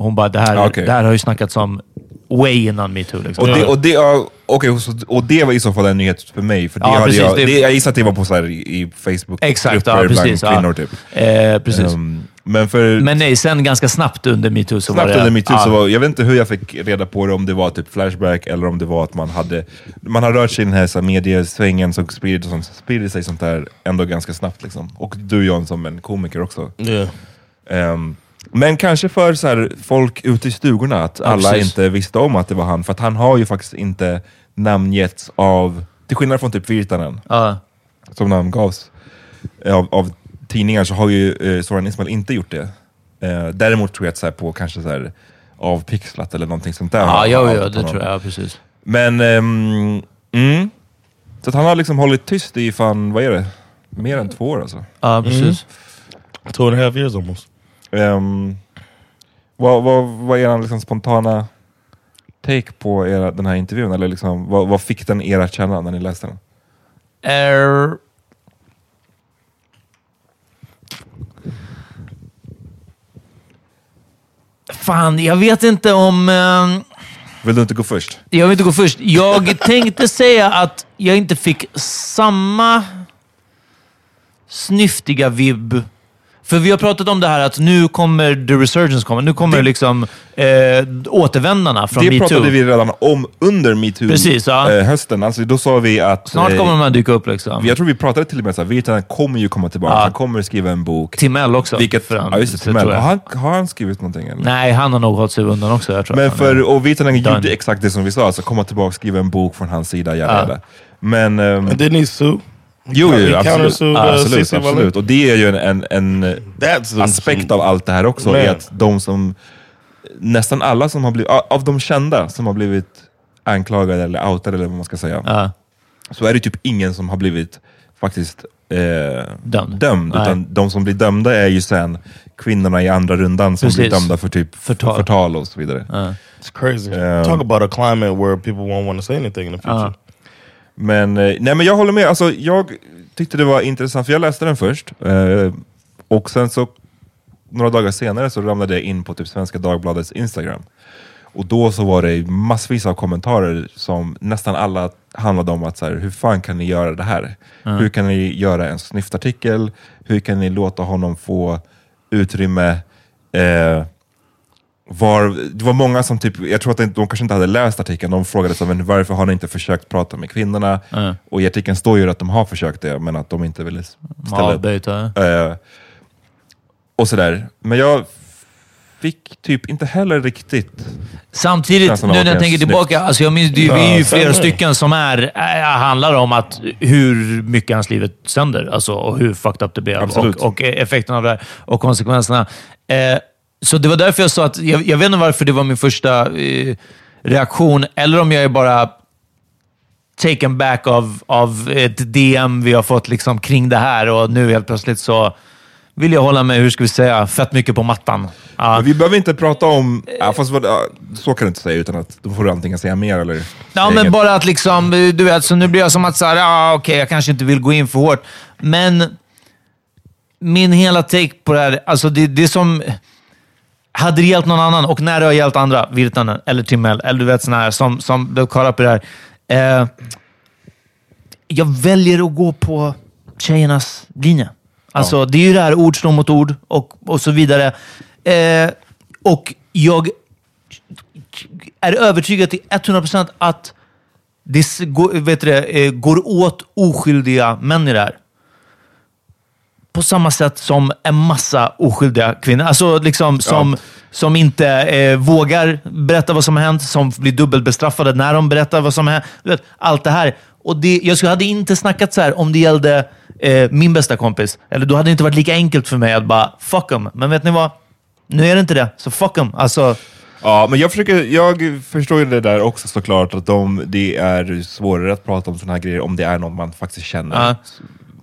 Hon bara, det här, Ah, okej. det här har ju snackats om way innan metoo. Liksom. Och det, och, det, så- och det var i så fall en nyhet för mig. För det Ja, hade precis, jag, det- det, jag gissar att det var på så här, i i Facebook Exakt, grupper ja, precis. bland kvinnor. ja. Typ. Eh, precis. Ehm, men för Men nej, sen ganska snabbt under metoo så snabbt var det... under metoo ja. så var, jag vet inte hur jag fick reda på det, om det var typ Flashback eller om det var att man hade man har rört sig i den här, så här mediesvängen som sprider, som sprider sig sånt där ändå ganska snabbt. Liksom. Och du John som en komiker också. Yeah. Ehm, men kanske för så här, folk ute i stugorna, att alla precis. inte visste om att det var han. För att han har ju faktiskt inte namngetts av, till skillnad från typ Virtanen, Ja. som namngavs av, av tidningar, så har ju eh, Soran Ismail inte gjort det. Eh, däremot tror jag att så här, på kanske så här, avpixlat eller någonting sånt där. Ja, har- ja, ja, det honom. tror jag. Ja, precis. Men, ehm, mm. Så att han har liksom hållit tyst i fan, vad är det? Mer än två år alltså. Ja, precis. Two and a half years almost. Um, vad, vad, vad är er liksom spontana take på era, den här intervjun? Eller liksom, vad, vad fick den er att känna när ni läste den? Är... Fan, jag vet inte om... ehm, Vill du inte gå först? Jag vill inte gå först. Jag tänkte säga att jag inte fick samma snyftiga vibb. För vi har pratat om det här att nu kommer the resurgence komma. Nu kommer Det- liksom eh, återvändarna från det metoo. pratade vi redan om under metoo Precis, ja. eh, hösten. Alltså, då sa vi att... Snart eh, kommer de här dyka upp. Liksom. Jag tror vi pratade till och med så här, Virtanen kommer ju komma tillbaka. Ja. Han kommer skriva en bok. Timell också. Vilket, för han- ja just det, Timell. Har han, har han skrivit någonting? Eller? Nej, han har nog hållit sig undan också. Jag tror Men att han för, och Virtanen gjorde exakt det som vi sa, alltså komma tillbaka skriva en bok från hans sida. Jada, Ja. Men... ehm, And didn't he sue? Jo, jo absolut. uh, absolut, absolut. Och det är ju en, en, en aspekt av allt det här också. Är att de som, nästan alla som har blivit, av de kända som har blivit anklagade eller outade eller vad man ska säga, Ja. så är det typ ingen som har blivit faktiskt eh, Dömd. dömd. Nej. Utan de som blir dömda är ju sen kvinnorna i andra rundan som blir Precis. dömda för typ Förtal. förtal, och så vidare. It's crazy. Um, Talk about a climate where people won't want to say anything in the future. Ja. Men, eh, nej, men jag håller med. Alltså, jag tyckte det var intressant, för jag läste den först. Eh, och sen så, några dagar senare så ramlade jag in på typ Svenska Dagbladets Instagram. Och då så var det massvis av kommentarer som nästan alla handlade om att så här, hur fan kan ni göra det här? Hur kan ni göra en snyftartikel? Hur kan ni låta honom få utrymme? Eh, var, det var många som typ, jag tror att de, de kanske inte hade läst artikeln, de frågade så, men varför har ni inte försökt prata med kvinnorna? Mm. Och i artikeln står ju att de har försökt det, men att de inte ville ställa Avbyta. Eh, och sådär. Men jag fick typ inte heller riktigt... Samtidigt, nu när jag tänker snyggt. tillbaka, alltså jag minns, det, vi är ju flera stycken som är, äh, handlar om att hur mycket hans livet sönder. Alltså, och hur fucked up det blev. Och, och effekten av det här och konsekvenserna. Eh, så det var därför jag sa att, jag, jag vet inte varför det var min första eh, reaktion, eller om jag är bara taken back av, av ett DM vi har fått liksom kring det här och nu helt plötsligt så vill jag hålla mig, hur ska vi säga, fett mycket på mattan. Ja. Men vi behöver inte prata om... Ja, fast ja, så kan du inte säga, utan att då får du antingen säga mer eller... Ja, men inget. bara att liksom, du vet, så nu blir jag som att säga, ah, okej, jag kanske inte vill gå in för hårt. Men min hela take på det här, alltså det, det är som... Hade det hjälpt någon annan, och när det har hjälpt andra, Virtanen eller Timell, eller du vet sådana här som, som du kollar på det här. Eh, jag väljer att gå på tjejernas linje. Alltså, det är ju det här ord står mot ord och, och så vidare. Eh, och jag är övertygad till 100% att det går, vet du, det, eh, går åt oskyldiga män i det här. På samma sätt som en massa oskyldiga kvinnor. Alltså liksom som, som inte eh, vågar berätta vad som har hänt, som blir dubbelbestraffade när de berättar vad som har hänt. Allt det här. Och det, jag skulle, hade inte snackat så här om det gällde eh, min bästa kompis. Eller då hade det inte varit lika enkelt för mig att bara fuck them. Men vet ni vad? Nu är det inte det, så fuck them. Alltså, Ja, men jag, försöker, jag förstår ju det där också såklart, att de, det är svårare att prata om sådana här grejer om det är någon man faktiskt känner. Ja.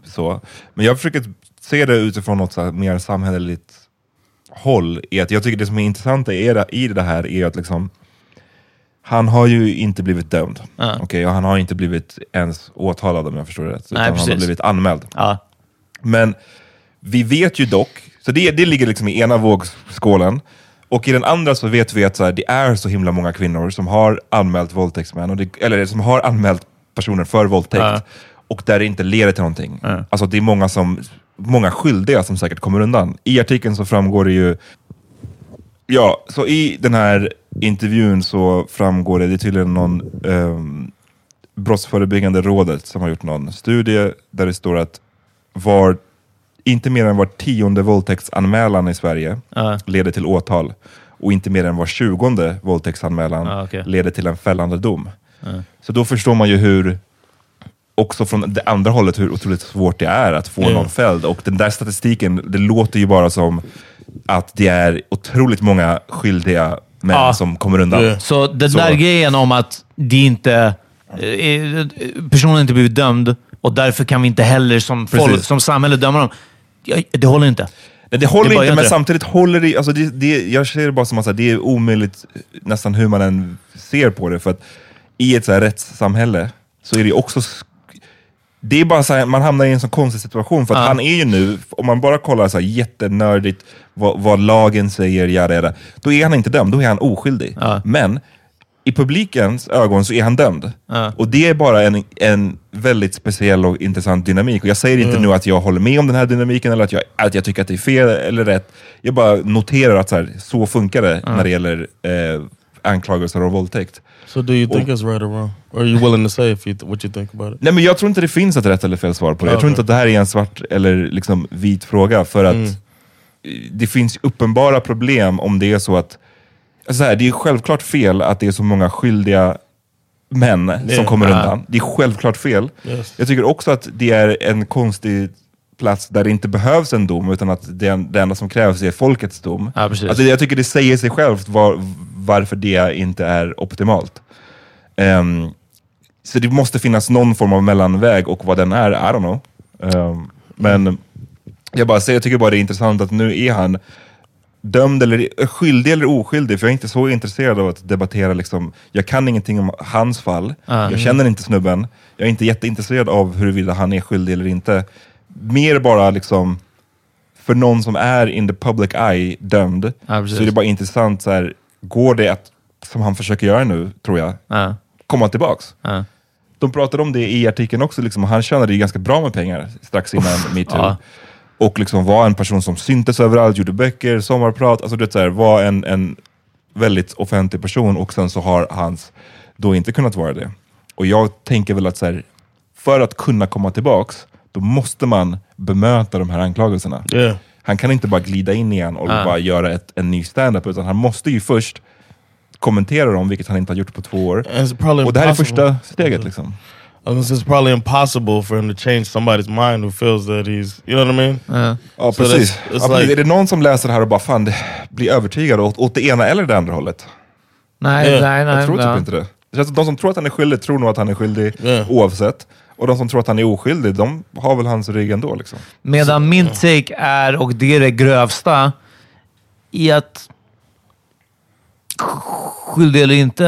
Så. Men jag försöker se det utifrån något så mer samhälleligt håll. I att jag tycker det som är intressant i det, i det här är att liksom, han har ju inte blivit dömd. Ja. Okej, och han har inte blivit ens åtalad om jag förstår det rätt. Utan han har precis. blivit anmäld. ja. Men vi vet ju dock, så det, det ligger liksom i ena vågskålen, och i den andra så vet vi att så här, det är så himla många kvinnor som har anmält våldtäktsmän, och det, eller som har anmält personer för våldtäkt, Ja. och där det inte leder till någonting. Alltså det är många, som, många skyldiga som säkert kommer undan. I artikeln så framgår det ju Ja, så i den här intervjun så framgår det, det är tydligen någon um, Brottsförebyggande rådet som har gjort någon studie där det står att var, inte mer än var tionde våldtäktsanmälan i Sverige Ja. leder till åtal och inte mer än var tjugonde våldtäktsanmälan Ja, okej. leder till en fällande dom. Så då förstår man ju hur, också från det andra hållet, hur otroligt svårt det är att få Ja. någon fälld. Och den där statistiken, det låter ju bara som att det är otroligt många skyldiga män Ja. som kommer undan. Ja. Så den Så. där grejen om att det inte, eh, personen inte blivit dömd och därför kan vi inte heller som, folk, som samhälle döma dem. Det håller inte. Nej, det håller Det inte, men det. samtidigt håller det, alltså det, det Jag ser det bara som att så det är omöjligt, nästan hur man än ser på det. För att i ett så här rättssamhälle så är det också... Det är bara så här, man hamnar i en så konstig situation. För att Ja. han är ju nu, om man bara kollar så här jättenördigt vad, vad lagen säger, jada, jada, då är han inte dömd, då är han oskyldig. Ja. Men i publikens ögon så är han dömd. Ja. Och det är bara en, en väldigt speciell och intressant dynamik. Och jag säger inte nu att jag håller med om den här dynamiken eller att jag, att jag tycker att det är fel eller rätt. Jag bara noterar att så, här, så funkar det när det gäller eh, anklagelser om våldtäkt. So do you think it's right or wrong? Or are you willing to say if you what you think about it? Nej men jag tror inte det finns ett rätt eller fel svar på det. Jag tror inte att det här är en svart eller liksom vit fråga. För att Mm. det finns uppenbara problem om det är så att... Så här, det är självklart fel att det är så många skyldiga män som Ja. kommer undan. Det är självklart fel. Yes. Jag tycker också att det är en konstig plats där det inte behövs en dom, utan att det, det enda som krävs är folkets dom. Ja, precis. Alltså, jag tycker det säger sig självt var, varför det inte är optimalt. Ehm, så det måste finnas någon form av mellanväg och vad den är, I don't know. Ehm, men jag bara säger, jag tycker bara det är intressant att nu är han dömd eller skyldig eller oskyldig, för jag är inte så intresserad av att debattera. Liksom, jag kan ingenting om hans fall, jag känner inte snubben, jag är inte jätteintresserad av huruvida han är skyldig eller inte. Mer bara liksom, för någon som är in the public eye dömd, Ja, så är det bara intressant, så här, går det att, som han försöker göra nu, tror jag, Ja. komma tillbaks? Ja. De pratade om det i artikeln också, liksom, och han tjänade ju ganska bra med pengar strax innan metoo. Ja. Och liksom var en person som syntes överallt, gjorde böcker, sommarprat, alltså du vet, så här, var en, en väldigt offentlig person och sen så har hans då inte kunnat vara det. Och jag tänker väl att så här, för att kunna komma tillbaks, då måste man bemöta de här anklagelserna. Yeah. Han kan inte bara glida in igen och Ah. bara göra ett, en ny stand-up, utan han måste ju först kommentera dem, vilket han inte har gjort på två år. Och det här är första steget. Liksom. Say, It's probably impossible for him to change somebody's mind who feels that he's, you know what I mean? Ja, So precis. that's- it's ja, like- är det någon som läser det här och bara fan, det- blir övertygad åt, åt det ena eller det andra hållet? Nej, Ja, nej, nej. Jag tror typ inte det. det känns som de som tror att han är skyldig tror nog att han är skyldig Ja. oavsett. Och de som tror att han är oskyldig, de har väl hans rygg ändå. Liksom. Medan min take är, och det är det grövsta, i att skyldig eller inte,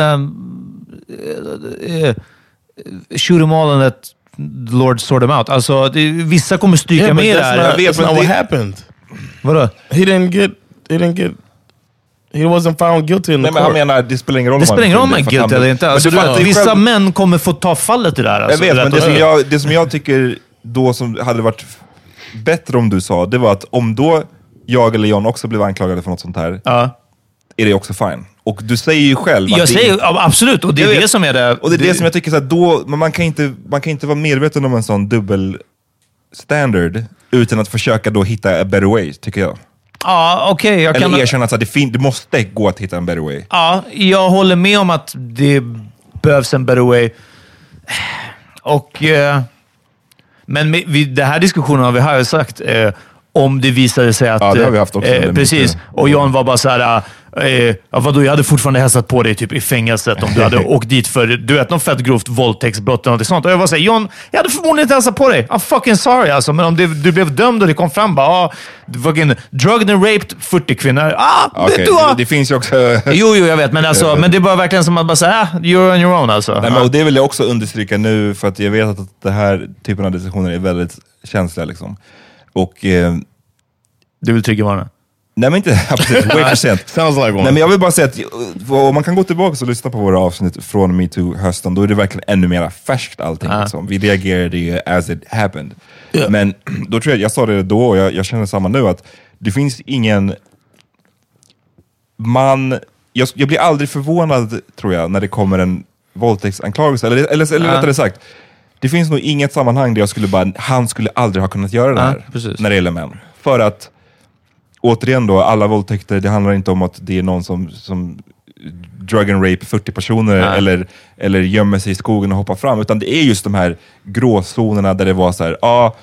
eh, eh, shoot them all and let the Lord sort them out. Alltså, det, vissa kommer stryka Yeah, med här. not, Jag vet, that's not what det- happened. Vadå? He didn't get, he didn't get, he wasn't found guilty in the Nej, men han court. menar, det spelar ingen roll Det om han spelar ingen roll om man är guilty eller inte. Alltså, det är det är vissa själv- män kommer få ta fallet i det här. Jag Alltså, vet, men det som, jag, det som jag tycker då som hade varit bättre om du sa, det var att om då jag eller John också blev anklagade för något sånt här, Ja. är det också fine. Och du säger ju själv att Jag det säger ja, absolut, och det Jag är vet. det som är det. Och det är det, som jag tycker, så då, man, kan inte, man kan inte vara medveten om en sån dubbel standard utan att försöka då hitta a better way, tycker jag. Ja, okej. jag kan... Eller erkänna att det, fin- det måste gå att hitta en better way. Ja, jag håller med om att det behövs en better way. Och... Eh, men vid den här diskussionen har vi här sagt, eh, om det visade sig att... Ja, det har vi haft också. Eh, precis. Och John var bara så här... Eh, ja, vadå, jag hade fortfarande hälsat på dig typ i fängelset om du hade (laughs) åkt dit för du vet, något fett grovt våldtäktsbrott eller något sånt. Och jag var såhär, John, jag hade förmodligen inte hälsat på dig. I'm fucking sorry alltså. Men om det, du blev dömd och det kom fram bara, ah, fucking drugged and raped 40 kvinnor. Ah, Okej, du har... det, finns ju också... (laughs) Jo, jo, jag vet. Men, alltså, men det är bara verkligen som att bara säga, ah, you're on your own alltså. Nej, men, och det vill jag också understryka nu, för att jag vet att det här typen av diskussioner är väldigt känsliga. Liksom. Och... Eh, Du vill trygga varorna? Nej men inte (laughs) absolut, way för sent. Sounds like one. Nej, men jag vill bara säga att eh, om man kan gå tillbaka och lyssna på våra avsnitt från metoo-hösten, då är det verkligen ännu mer färskt allting. Liksom. Vi reagerade ju as it happened. Men (clears throat) då tror jag, jag sa det då och jag, jag känner samma nu, att det finns ingen... Man... Jag, jag blir aldrig förvånad, tror jag, när det kommer en våldtäktsanklagelse. Eller, eller, eller Ja. rättare sagt, det finns nog inget sammanhang där jag skulle bara, han skulle aldrig ha kunnat göra det här. precis. När det gäller män. För att återigen då, alla våldtäkter, det handlar inte om att det är någon som, som drug and rape 40 personer Nej. eller, eller gömmer sig i skogen och hoppar fram, utan det är just de här gråzonerna där det var så här, ja,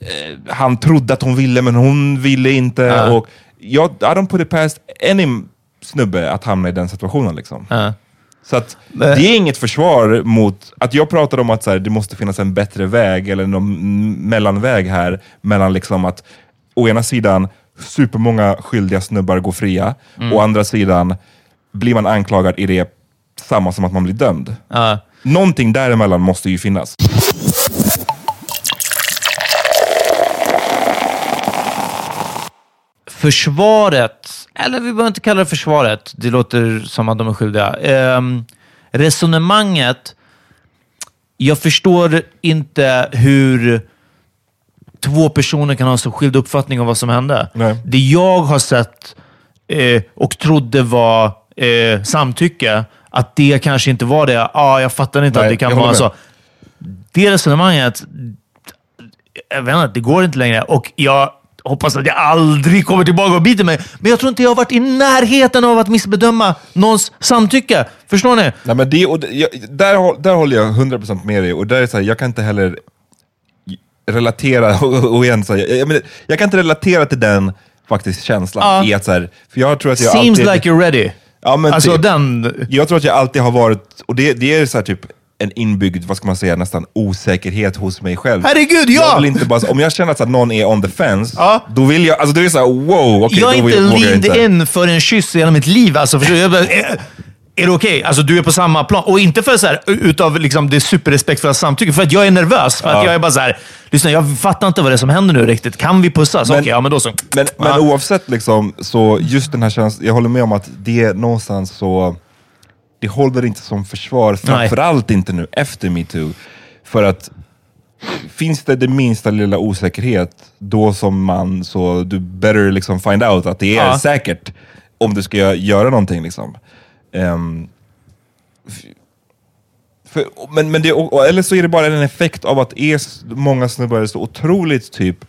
eh, han trodde att hon ville men hon ville inte. Ja. Och jag, I don't put it past any snubbe att hamna i den situationen. Liksom. Ja. Så att, det är inget försvar mot att jag pratar om att så här, det måste finnas en bättre väg eller någon mellanväg här mellan liksom att å ena sidan supermånga skyldiga snubbar går fria, å andra sidan blir man anklagad är det samma som att man blir dömd. Ja. Någonting däremellan måste ju finnas. Försvaret, eller vi behöver inte kalla det försvaret, det låter som att de är skyldiga. Ehm, resonemanget, jag förstår inte hur två personer kan ha så skild uppfattning om vad som hände. Nej. Det jag har sett eh, och trodde var eh, samtycke, att det kanske inte var det. Ah, jag fattar inte Nej, att det kan vara så. Det resonemanget, jag vet inte, det går inte längre. Och jag hoppas att jag aldrig kommer tillbaka och biter mig. Men jag tror inte jag har varit i närheten av att missbedöma någons samtycke. Förstår ni? Nej, men det, och det, jag, där, där håller jag 100% med dig. Och där är så här, jag kan inte heller relatera, (laughs) och, och igen, så jag, jag, jag kan inte relatera till den faktiskt känslan. Ja. I att, så här, för jag tror att jag Seems alltid, like you're ready. Ja, men alltså typ. den... Jag tror att jag alltid har varit, och det, det är så här, typ en inbyggd, vad ska man säga, nästan osäkerhet hos mig själv. Herregud, Jag ja! vill inte bara, om jag känner att någon är on the fence, Ja. då vill jag, alltså då är det såhär wow, okej jag har då inte jag leaned in för en kyss i hela mitt liv. Alltså, förstår du? jag bara, är, det okej? Alltså, du är på samma plan. Och inte för så här, utav liksom det superrespektfulla samtycket, för att jag är nervös. För att jag är bara så här, lyssna, jag fattar inte vad det är som händer nu riktigt. Kan vi pussas? Okej, ja men då så. Men, men Ja. oavsett, liksom, så just den här känslan, jag håller med om att det är någonstans så, det håller inte som försvar, framförallt inte nu efter metoo. För att finns det det minsta lilla osäkerhet, då som man så, du better liksom find out att det är Ja. säkert. om du ska göra någonting. Liksom. F- för, men, men det, eller så är det bara en effekt av att är många snubbar är så otroligt typ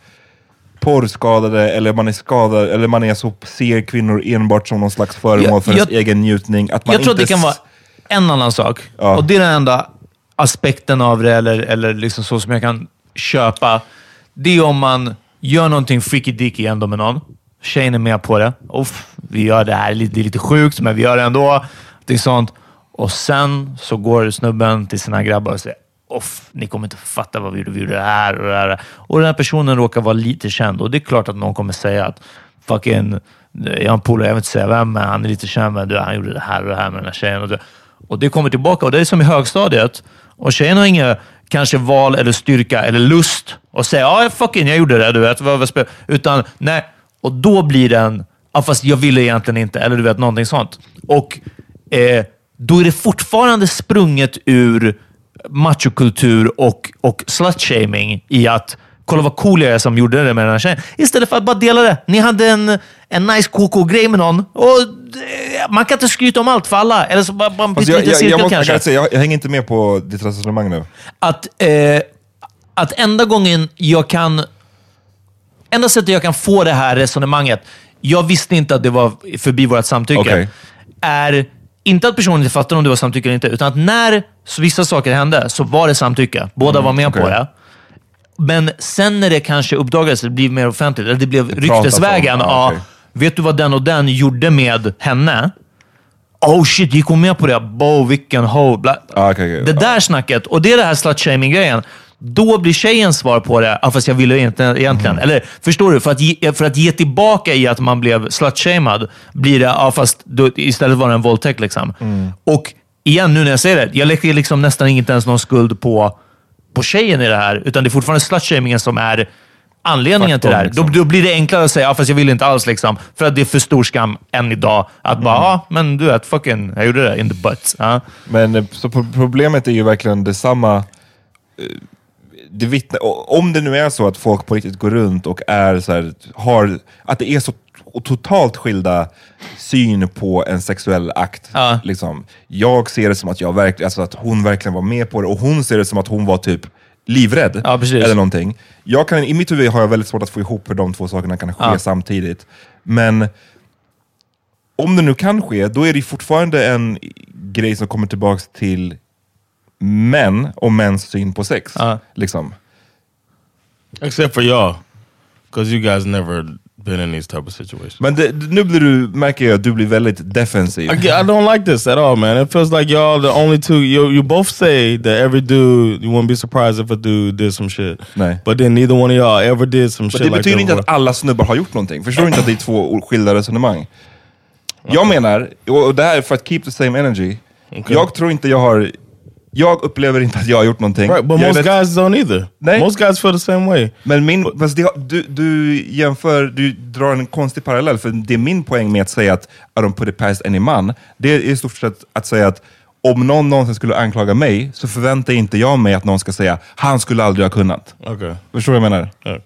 porrskadade eller man är skadad eller man är så ser kvinnor enbart som någon slags föremål Jag- för ens jag- egen njutning. Att man Jag tror att det inte kan vara en annan sak. Ja. Och det är den enda aspekten av det, eller, eller liksom så som jag kan köpa. Det är om man gör någonting freaky dicky ändå med någon. Tjejen är med på det. Uff, vi gör det här, det är lite sjukt, men vi gör det ändå. Det är sånt. Och sen så går snubben till sina grabbar och säger Off, ni kommer inte fatta vad vi gjorde. Vi gjorde det här och det här. Och den här personen råkar vara lite känd och det är klart att någon kommer säga att fucking, jag har en polare, jag vill inte säga vem, men han är lite känd, men du, han gjorde det här och det här med den här tjejen. Och det, och det kommer tillbaka och det är som i högstadiet. Och tjejen har inga kanske val eller styrka eller lust att säga ja, fucking, jag gjorde det, du vet. Vad, vad Utan nej, och då blir den, ja, fast jag ville egentligen inte, eller du vet, någonting sånt. Och eh, då är det fortfarande sprunget ur machokultur och, och slutshaming i att kolla vad cool jag är som gjorde det med den här tjejen. Istället för att bara dela det. Ni hade en, en nice KK-grej med någon och eh, man kan inte skryta om allt för alla. Eller så bara, bara en Alltså jag, jag, cirkel jag, måste, jag, kanske. kan säga, jag, jag hänger inte med på ditt resonemang nu. att, eh, att enda gången jag kan... Enda sättet jag kan få det här resonemanget, jag visste inte att det var förbi vårt samtycke, Okej. är inte att personen inte fattar om det var samtycke eller inte, utan att när vissa saker hände så var det samtycke. Båda var med okej. på det. Men sen när det kanske uppdagades, det blev mer offentligt, eller det blev ryktesvägen. Ja, okej. Vet du vad den och den gjorde med henne? Oh shit, gick hon med på det? Bo, vilken ho. Bla. Ah, okej, okej. Det där snacket, och det är det här slut-shaming-grejen. Då blir tjejens svar på det, ah, fast jag ville inte egentligen. Mm. Eller förstår du? För att, ge, för att ge tillbaka i att man blev slut-shamed blir det, ah, fast då, istället var det en våldtäkt. Liksom. Mm. Och igen, nu när jag säger det, jag lägger liksom nästan inte ens någon skuld på, på tjejen i det här, utan det är fortfarande slut-shamingen som är anledningen till det här. Liksom. Då, då blir det enklare att säga, ah, fast jag vill inte alls. Liksom, för att det är för stor skam än idag. Att bara, Mm. ah, men du vet, fucking, jag gjorde det in the butt. Ja. Men eh, så pro- problemet är ju verkligen detsamma. Det vittnar, o- om det nu är så att folk på riktigt går runt och är så här, har, att det är så totalt skilda syn på en sexuell akt. Ja. Liksom. Jag ser det som att, jag verkligen, alltså att hon verkligen var med på det och hon ser det som att hon var typ livrädd. Ja, eller någonting. Jag kan, I mitt huvud har jag väldigt svårt att få ihop hur de två sakerna kan ske Ja. samtidigt. Men om det nu kan ske, då är det fortfarande en grej som kommer tillbaks till män och mäns syn på sex. Ja. Liksom. Except for y'all. Because you guys never been in these type of situations. Men det, nu blir du, märker jag att du blir väldigt defensiv. I, I don't like this at all, man. It feels like y'all the only two. You you both say that every dude you wouldn't be surprised if a dude did some shit. Nej. But then neither one of y'all ever did some Men shit det like betyder that inte att alla snubbar har gjort någonting. Förstår du inte att det är två skilda resonemang? Jag menar, och det här är för att keep the same energy. Jag tror inte jag har... Jag upplever inte att jag har gjort någonting. Right, but Jag most guys don't either. Nej. Most guys feel the same way. Men min, det, du, du jämför, du drar en konstig parallell, för det är min poäng med att säga att I don't put it past any man. Det är i stort sett att säga att om någon någonsin skulle anklaga mig, så förväntar inte jag mig att någon ska säga han skulle aldrig ha kunnat. Okay. Förstår du vad jag menar? Yeah.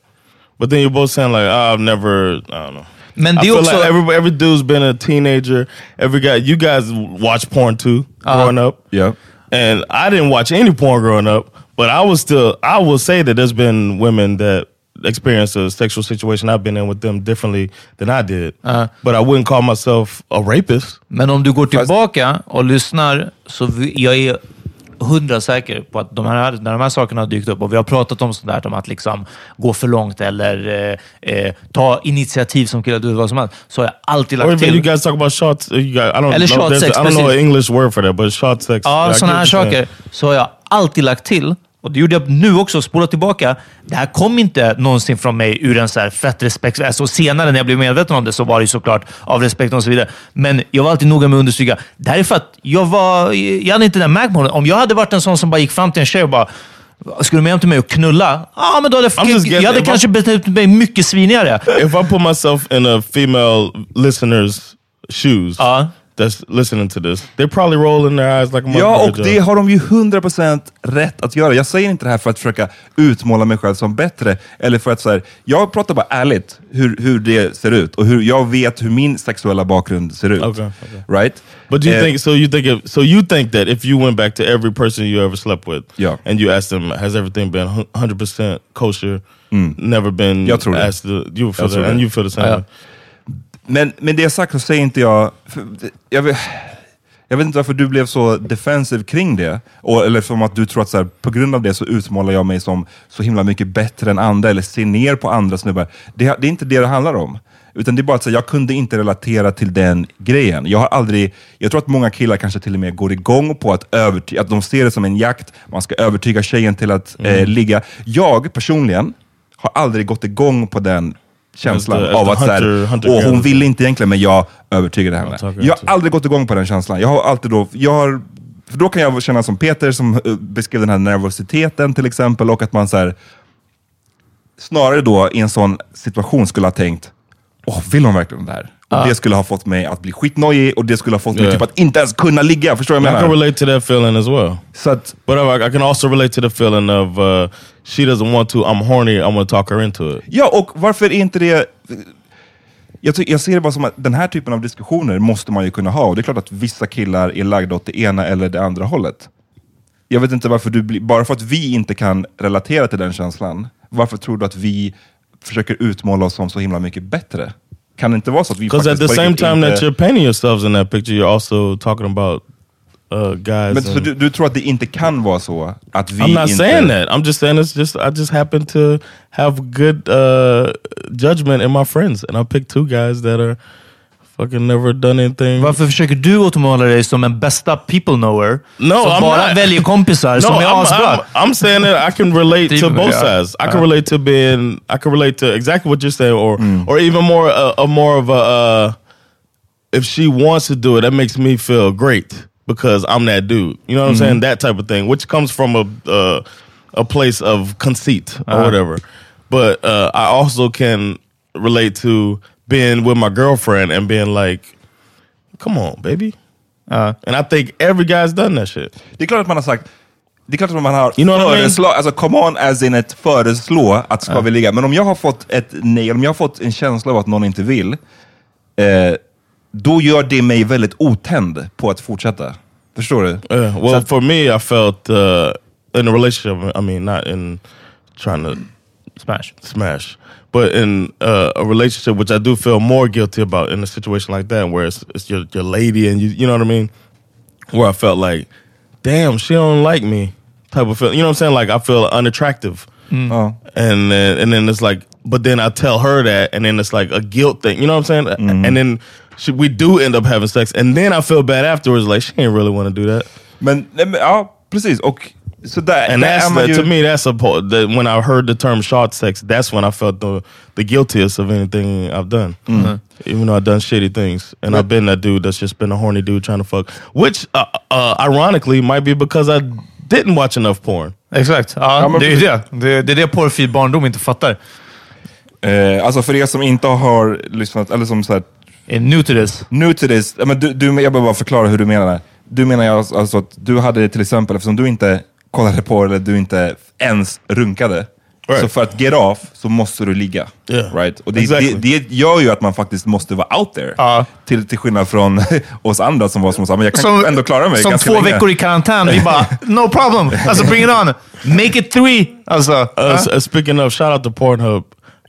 But then you're both saying like "Ah, I've never, I don't know. Men I det är feel också... like every every dude's been a teenager. Every guy, you guys watch porn too, growing up. Ja. And I didn't watch any porn growing up, but I was still, I will say that there's been women that experienced a sexual situation I've been in with them differently than I did. But I wouldn't call myself a rapist. Men om du går tillbaka och lyssnar, så vi, jag är hundra säker på att de här, när de här sakerna har dykt upp och vi har pratat om sånt där, om att liksom gå för långt eller eh, eh, ta initiativ som killar, du vad som helst, så har jag alltid Or lagt you till... guys talk about short, you got, I don't Eller there's- sex, I don't know an English word for that, but short sex. Ja, sådana här saker. Så har jag alltid lagt till, och det gjorde jag nu också, spola tillbaka. Det här kom inte någonsin från mig ur en så här fett respekt. Alltså senare när jag blev medveten om det så var det såklart av respekt och så vidare. Men jag var alltid noga med att understryka, det här är för att jag var... Jag hade inte den märkmålen. Om jag hade varit en sån som bara gick fram till en tjej och bara skulle du med hem till mig och knulla? Ja, men då hade jag, just jag hade getting- kanske betett mig mycket svinigare. If I put myself in a female listener's shoes, Ja. That's listening to this, they're probably rolling their eyes like a Ja, och det har de ju 100% rätt att göra. Jag säger inte det här för att försöka utmåla mig själv som bättre, eller för att så här, jag pratar bara ärligt hur, hur det ser ut och hur jag vet hur min sexuella bakgrund ser ut. Okay, Right? But do you Eh, think so? You think if, so? You think that if you went back to every person you ever slept with, Yeah. and you asked them, has everything been hundred percent kosher? Never been Mm. Jag tror det. asked. The, you feel that, and det. you feel the same. Ja. Men med det sagt så säger inte jag... Jag vet, jag vet inte varför du blev så defensiv kring det. Och, eller som att du tror att så här, på grund av det så utmålar jag mig som så himla mycket bättre än andra, eller ser ner på andra snubbar. Det, det är inte det det handlar om. Utan det är bara att här, jag kunde inte relatera till den grejen. Jag har aldrig... Jag tror att många killar kanske till och med går igång på att övertyga, att de ser det som en jakt, man ska övertyga tjejen till att eh, ligga. Jag personligen har aldrig gått igång på den känslan as av att så här, hunter- hunter åh, hon ville inte egentligen, men jag övertygade henne. Jag to- har aldrig gått igång på den känslan. Jag har alltid då, jag har, för då kan jag känna som Peter som eh, beskrev den här nervositeten till exempel, och att man så här, snarare då i en sån situation skulle ha tänkt, åh, vill hon verkligen det här? Och det skulle ha fått mig att bli skitnojig och det skulle ha fått mig Yeah. typ att inte ens kunna ligga. Förstår du vad I jag can menar? relate to that feeling as well. Så att, But I, I can also relate to the feeling of uh, she doesn't want to. I'm horny. I'm gonna talk her into it. Ja, och varför är inte det... Jag, jag ser det bara som att den här typen av diskussioner måste man ju kunna ha. Och det är klart att vissa killar är lagda åt det ena eller det andra hållet. Jag vet inte varför du. Bara för att vi inte kan relatera till den känslan, varför tror du att vi försöker utmåla oss som så himla mycket bättre? Kan det inte vara så att vi Because at the same time inte... that you're painting yourselves in that picture, you're also talking about uh, guys. Men, så du, du tror att det inte kan vara så att vi I'm not inte... saying that. I'm just saying it's just I just happen to have good uh, judgment in my friends, and I picked two guys that are fucking never done anything. Varför försöker du återmåla dig som en bästa people knower? No, som I'm bara not. väljer kompisar (laughs) som är I'm, asbra? I'm, I'm saying that I can relate to both sides. I can relate to being, I can relate to exactly what you're saying, or or even more, uh, a more of a. Uh, if she wants to do it, that makes me feel great because I'm that dude. You know what I'm saying? That type of thing, which comes from a uh, a place of conceit or whatever. But uh, I also can relate to being with my girlfriend and being like, "Come on, baby." And I think every guy's done that shit. Det är klart att man har sagt, det är klart att man har You know what I mean? föreslå, alltså come on as in ett föreslå att ska vi ligga. Men om jag har fått ett nej, om jag har fått en känsla av att någon inte vill, eh, då gör det mig väldigt otänd på att fortsätta. Förstår du? Yeah, well, for me, I felt uh, in a relationship. I mean, not in trying to Smash. smash, but in uh, a relationship, which I do feel more guilty about in a situation like that, where it's, it's your your lady, and you you know what I mean, where I felt like, damn, she don't like me, type of feeling. You know what I'm saying? Like I feel unattractive, Ja. and then and then it's like, but then I tell her that, and then it's like a guilt thing. You know what I'm saying? Mm-hmm. And then she, we do end up having sex, and then I feel bad afterwards, like she ain't really want to do that. Men, nej, men, ja, precis. Och så där, And där that's that, ju, to me. That's a po- that when I heard the term "short sex," that's when I felt the the guiltiest of anything I've done. Even though I've done shitty things, and I've been that dude that's just been a horny dude trying to fuck. Which, uh, uh, ironically, might be because I didn't watch enough porn. Exakt. Ja, det är det. Det, det är det porrfri barndom inte fattar. eh, alltså för er som inte har lyssnat, eller som så här, Är new to this. new to this, men du, du, jag behöver bara förklara hur du menar. Du menar alltså att du hade till exempel, eftersom du inte kollade på eller du inte ens runkade, Right. så för att get off så måste du ligga. Yeah. Right? Och det, Exactly. det, det gör ju att man faktiskt måste vara out there. Ja. Till, till skillnad från (laughs) oss andra som var som sa, men jag kan Som, ändå klara mig som två länge. veckor i karantän. Vi bara, (laughs) no problem. Alltså bring it on. Make it three. Alltså, Uh, uh, speaking of, shout out to Pornhub,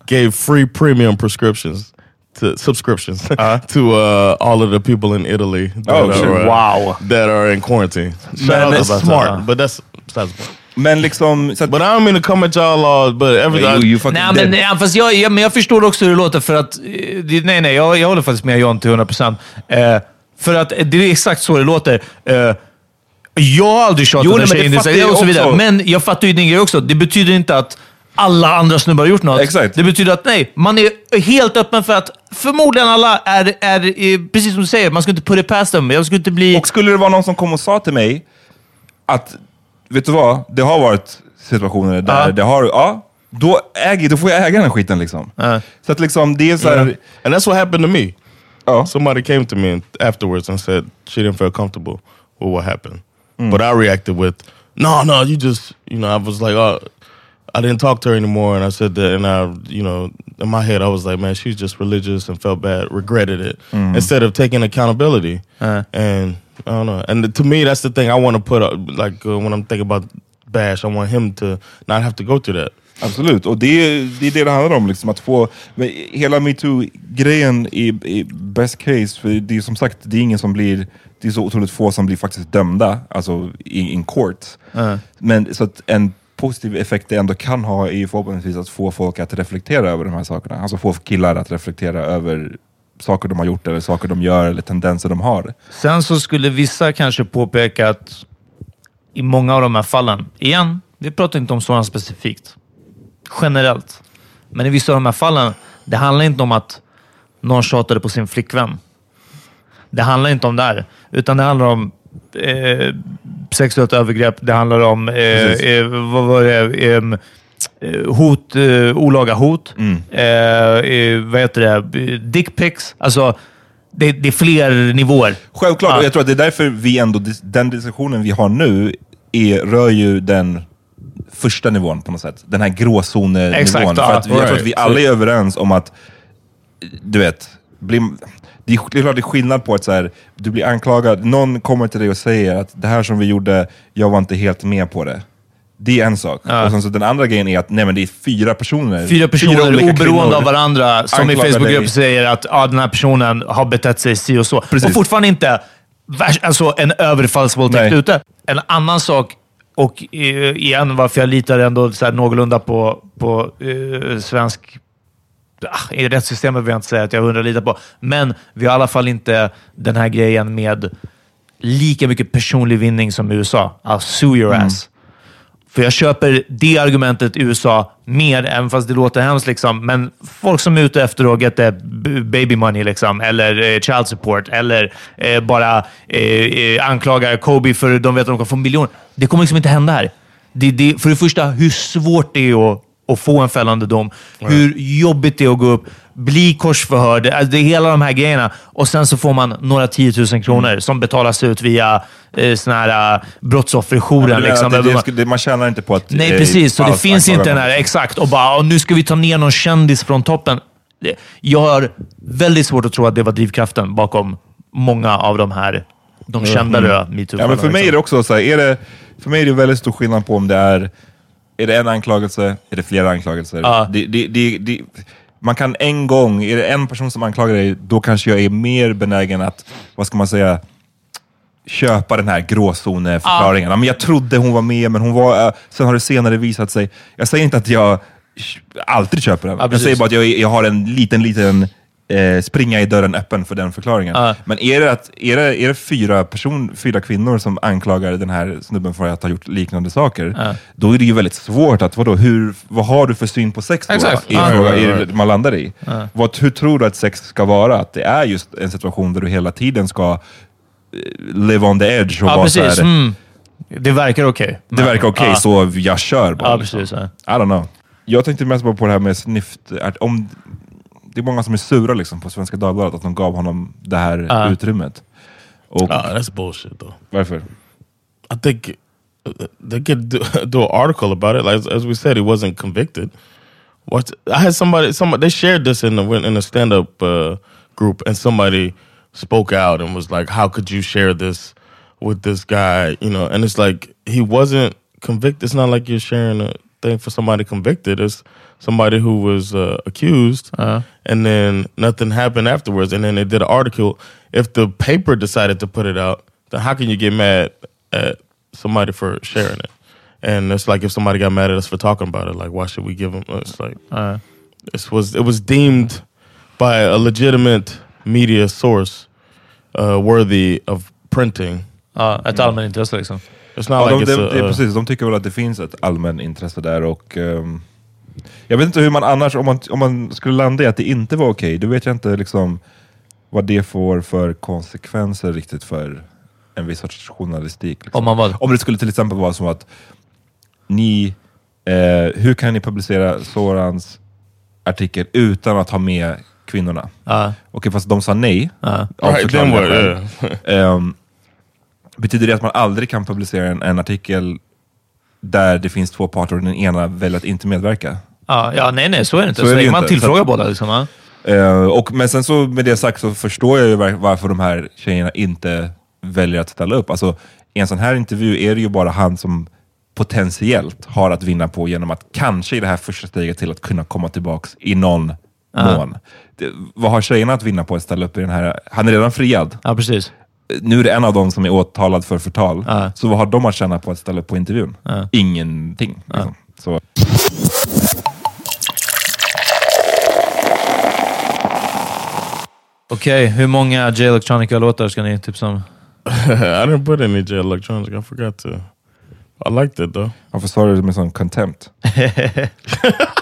gave free premium prescriptions to subscriptions (laughs) to uh, all of the people in Italy. That Oh, are, uh, Wow. That are in quarantine. Shout Man, that's smart, uh, but that's point. Men liksom... Så att, But I don't mean to come at y'all all, but every you, you fucking Nej, men, ja, fast jag, jag, men jag förstår också hur det låter för att... eh, Nej, nej, jag, jag håller faktiskt med John till 100%. Eh, för att det är exakt så det låter. Eh, jag har aldrig tjatat Jo, en nej, men tjej det in i fattar sig jag och så vidare. också. Men jag fattar ju din grej också. Det betyder inte att alla andra snubbar har gjort något. Exakt. Det betyder att nej, man är helt öppen för att förmodligen alla är, är eh, precis som du säger, man ska inte put it past dem. Jag skulle inte bli... Och skulle det vara någon som kom och sa till mig att, vet du vad, det har varit situationer där det har, ja, då, äger, då får jag äga den skiten liksom. Så att liksom, det är så här, And that's what happened to me. Ja. Somebody came to me afterwards and said she didn't feel comfortable with what happened. But I reacted with, no, no, you just, you know, I was like, oh, I didn't talk to her anymore. And I said that, and I, you know, in my head, I was like, man, she's just religious and felt bad, regretted it, instead of taking accountability. And I don't know. And to me, that's the thing I want to put up, like uh, when I'm thinking about Bash, I want him to not have to go through that. Absolut, och det är det är det, det handlar om. Liksom, att få, hela metoo-grejen i, i best case, för det är som sagt, det är ingen som blir, det är så otroligt få som blir faktiskt dömda, alltså i in court. Men så att en positiv effekt det ändå kan ha är ju förhoppningsvis att få folk att reflektera över de här sakerna. Alltså få killar att reflektera över saker de har gjort, eller saker de gör, eller tendenser de har. Sen så skulle vissa kanske påpeka att i många av de här fallen, igen, vi pratar inte om sådana specifikt, generellt. Men i vissa av de här fallen, det handlar inte om att någon tjatade på sin flickvän. Det handlar inte om det här, utan det handlar om eh, sexuellt övergrepp. Det handlar om, eh, eh, vad var det, eh, hot, eh, olaga hot. Eh, vad heter det? Dickpics. Alltså, det, det är fler nivåer. Självklart, Ja. och jag tror att det är därför vi ändå, den diskussionen vi har nu är, rör ju den första nivån på något sätt. Den här gråzonenivån. Exakt, För ja. att jag tror att vi alla är överens om att, du vet, blir, det är det är klart det är skillnad på att så här, du blir anklagad, någon kommer till dig och säger att det här som vi gjorde, jag var inte helt med på det. Det är en sak. Och sen så den andra grejen är att nej, men det är fyra personer. Fyra personer olika oberoende av varandra som i anklagar Facebookgrupp dig. säger att ah, den här personen har betett sig si och så. Precis. Och fortfarande inte värst, alltså en överfallsvåldtäkt ute. En annan sak, och eh, igen varför jag litar ändå så här någorlunda på, på eh, svensk i rättssystemet vill jag inte säga att jag undrar lite på, men vi har i alla fall inte den här grejen med lika mycket personlig vinning som i USA. I'll sue your ass. För jag köper det argumentet i USA mer, även fast det låter hemskt. Liksom. Men folk som är ute efter att get baby money, liksom, eller eh, child support, eller eh, bara eh, eh, anklagar Kobe för de vet att de kan få miljoner. Det kommer liksom inte hända här. Det, det, för det första, hur svårt det är att, att få en fällande dom. Hur jobbigt det är att gå upp, bli korsförhörd. Alltså, det är hela de här grejerna. Och sen så får man några tiotusen kronor som betalas ut via eh, såna här uh, brottsofferjouren. Ja, liksom. det, det, det, man tjänar inte på att... Nej, eh, precis. Så det finns inte den här, exakt, och bara "Åh, nu ska vi ta ner någon kändis från toppen. Jag har väldigt svårt att tro att det var drivkraften bakom många av de här, de kända mm. Ja, men för mig är det också så här, är det, för mig är det väldigt stor skillnad på om det är, är det en anklagelse, är det flera anklagelser? Ja. Det, det, det, man kan en gång, är det en person som anklagar dig, då kanske jag är mer benägen att, vad ska man säga, köpa den här gråzoneförklaringen. Ja. Men jag trodde hon var med, men hon var, äh, sen har det senare visat sig. Jag säger inte att jag alltid köper den. jag precis. säger bara att jag, jag har en liten, liten eh, springa i dörren öppen för den förklaringen. Ja. Men är det, att, är det, är det fyra, person, fyra kvinnor som anklagar den här snubben för att ha gjort liknande saker, då är det ju väldigt svårt att, vadå, hur, vad har du för syn på sex då? I Ja. fråga, right. det man landar i. Vad, hur tror du att sex ska vara? Att det är just en situation där du hela tiden ska eh, live on the edge och vara precis. Mm. Det verkar okej. det verkar okej, Ja. så jag kör bara. Liksom. I don't know. Jag tänkte mest på det här med snift. att Om, det är många som är sura liksom, på Svenska Dagbladet att de gav honom det här Ja. utrymmet. Och Uh, that's bullshit, though. varför? I think uh, they could do, do an article about it. Like as, as we said, he wasn't convicted. What I had somebody, somebody they shared this in the in a stand up uh, group, and somebody spoke out and was like, "How could you share this with this guy?" You know, and it's like he wasn't convicted. It's not like you're sharing a thing for somebody convicted. It's somebody who was uh, accused, and then nothing happened afterwards. And then they did an article. If the paper decided to put it out, then how can you get mad at somebody for sharing it? And it's like if somebody got mad at us for talking about it, like why should we give them? It's like it was it was deemed by a legitimate media source uh, worthy of printing. Ja, ett allmänintresse liksom. It's Ja, not de, like it's de, a, det är uh, precis, de tycker väl att det finns ett allmän intresse där och ehm, jag vet inte hur man annars, om man, om man skulle landa i att det inte var okej, då vet jag inte liksom vad det får för konsekvenser riktigt för en viss sorts journalistik. Liksom. Om man vad? Om det skulle till exempel vara som att ni, eh, hur kan ni publicera Sorans artikel utan att ha med kvinnorna. Ja. Okej, fast de sa nej. av Right. Yeah. Ehm, betyder det att man aldrig kan publicera en, en artikel där det finns två parter och den ena väljer att inte medverka? Ja, ja, nej, nej, så är det inte. Så Så, är det man inte. tillfrågar att- båda. Liksom, ja. Eh, och, men sen så med det sagt så förstår jag ju var- varför de här tjejerna inte väljer att ställa upp. Alltså, I en sån här intervju är det ju bara han som potentiellt har att vinna på genom att kanske i det här första steget till att kunna komma tillbaks i någon mån. Det, vad har tjejerna att vinna på att ställa upp i den här? Han är redan friad. ja, precis. Nu är det en av dem som är åtalad för förtal. Ja. Så vad har de att tjäna på att ställa upp på intervjun? Ingenting. Liksom. Så. Okej, hur många J Electronica-låtar ska ni tipsa om? (laughs) I didn't put any J Electronic. I forgot to. I liked it though. Varför sa du det med sån contempt? (laughs)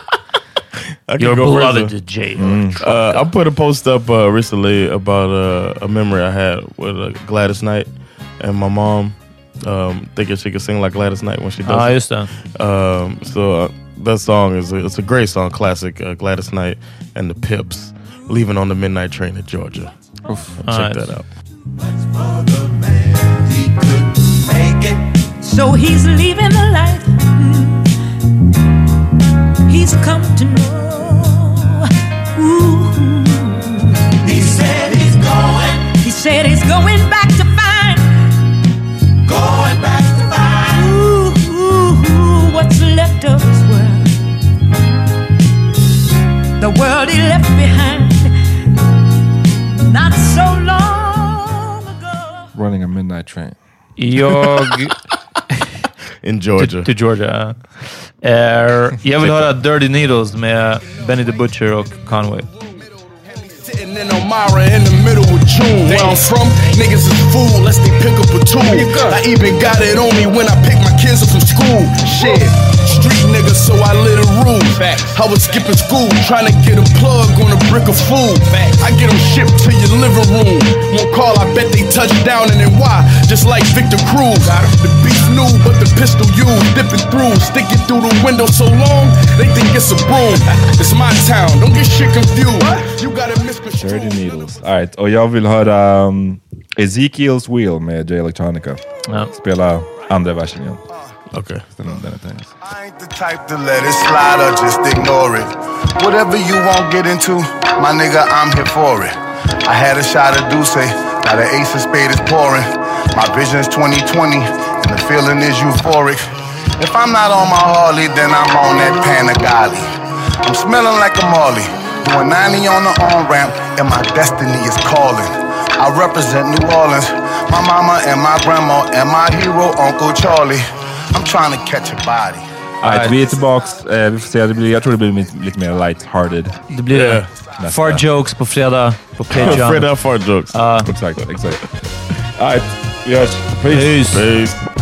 I Your go first, beloved though. J Uh, I put a post up uh, recently about uh, a memory I had with uh, Gladys Knight and my mom um, thinking she could sing like Gladys Knight when she does. Ja, it. just det. Um, so uh, that song is a, it's a great song, classic. Uh, Gladys Knight and the Pips, "Leaving on the Midnight Train" to Georgia. Check Alright. that out. So he's leaving the life he's come to know. Said he's going back to find. Going back to find. Ooh, ooh, ooh, what's left of his world? The world he left behind. Not so long ago. Running a midnight train. Jag... (laughs) In Georgia. Till Georgia. ja. Eh, jag vill höra Dirty Needles med Benny the Butcher och Conway. In Elmira in the middle of June. Where I'm from, niggas is fool unless they pick up a tool. I even got it on me when I pick my kids up from school. Shit, street niggas, so I lit a roof. I was skipping school, trying to get a plug on a brick of food. I get them shipped to your living room. One call, I bet they touch down and then why? Just like Victor Cruz. The beef new, but the pistol used, dipping through, sticking through the window so long, they think it's a broom. (laughs) It's my town, don't get shit confused. You gotta misconstrue. Dirty Needles. All right. Och jag vill höra um, Ezekiel's Wheel med J Electronica. Ja. Spela andra versen igen. Okay. Den, den är tänkt. I ain't the type to let it slide or just ignore it. Whatever you won't get into, my nigga, I'm here for it. I had a shot of Douce, now the ace of spade is pouring. My vision's 2020, and the feeling is euphoric. If I'm not on my Harley, then I'm on that Panigale. I'm smelling like a Marley, doing 90 on the on ramp, and my destiny is calling. I represent New Orleans, my mama and my grandma, and my hero, Uncle Charlie. I'm trying to catch a body. All right, vi är tillbaks. Eh, vi får se. Det blir, jag tror det blir lite, lite mer light-hearted. Det blir Yeah. det. Fart jokes på fredag på Patreon. of fart jokes. Exakt, exakt. All right, vi hörs. Peace. Peace.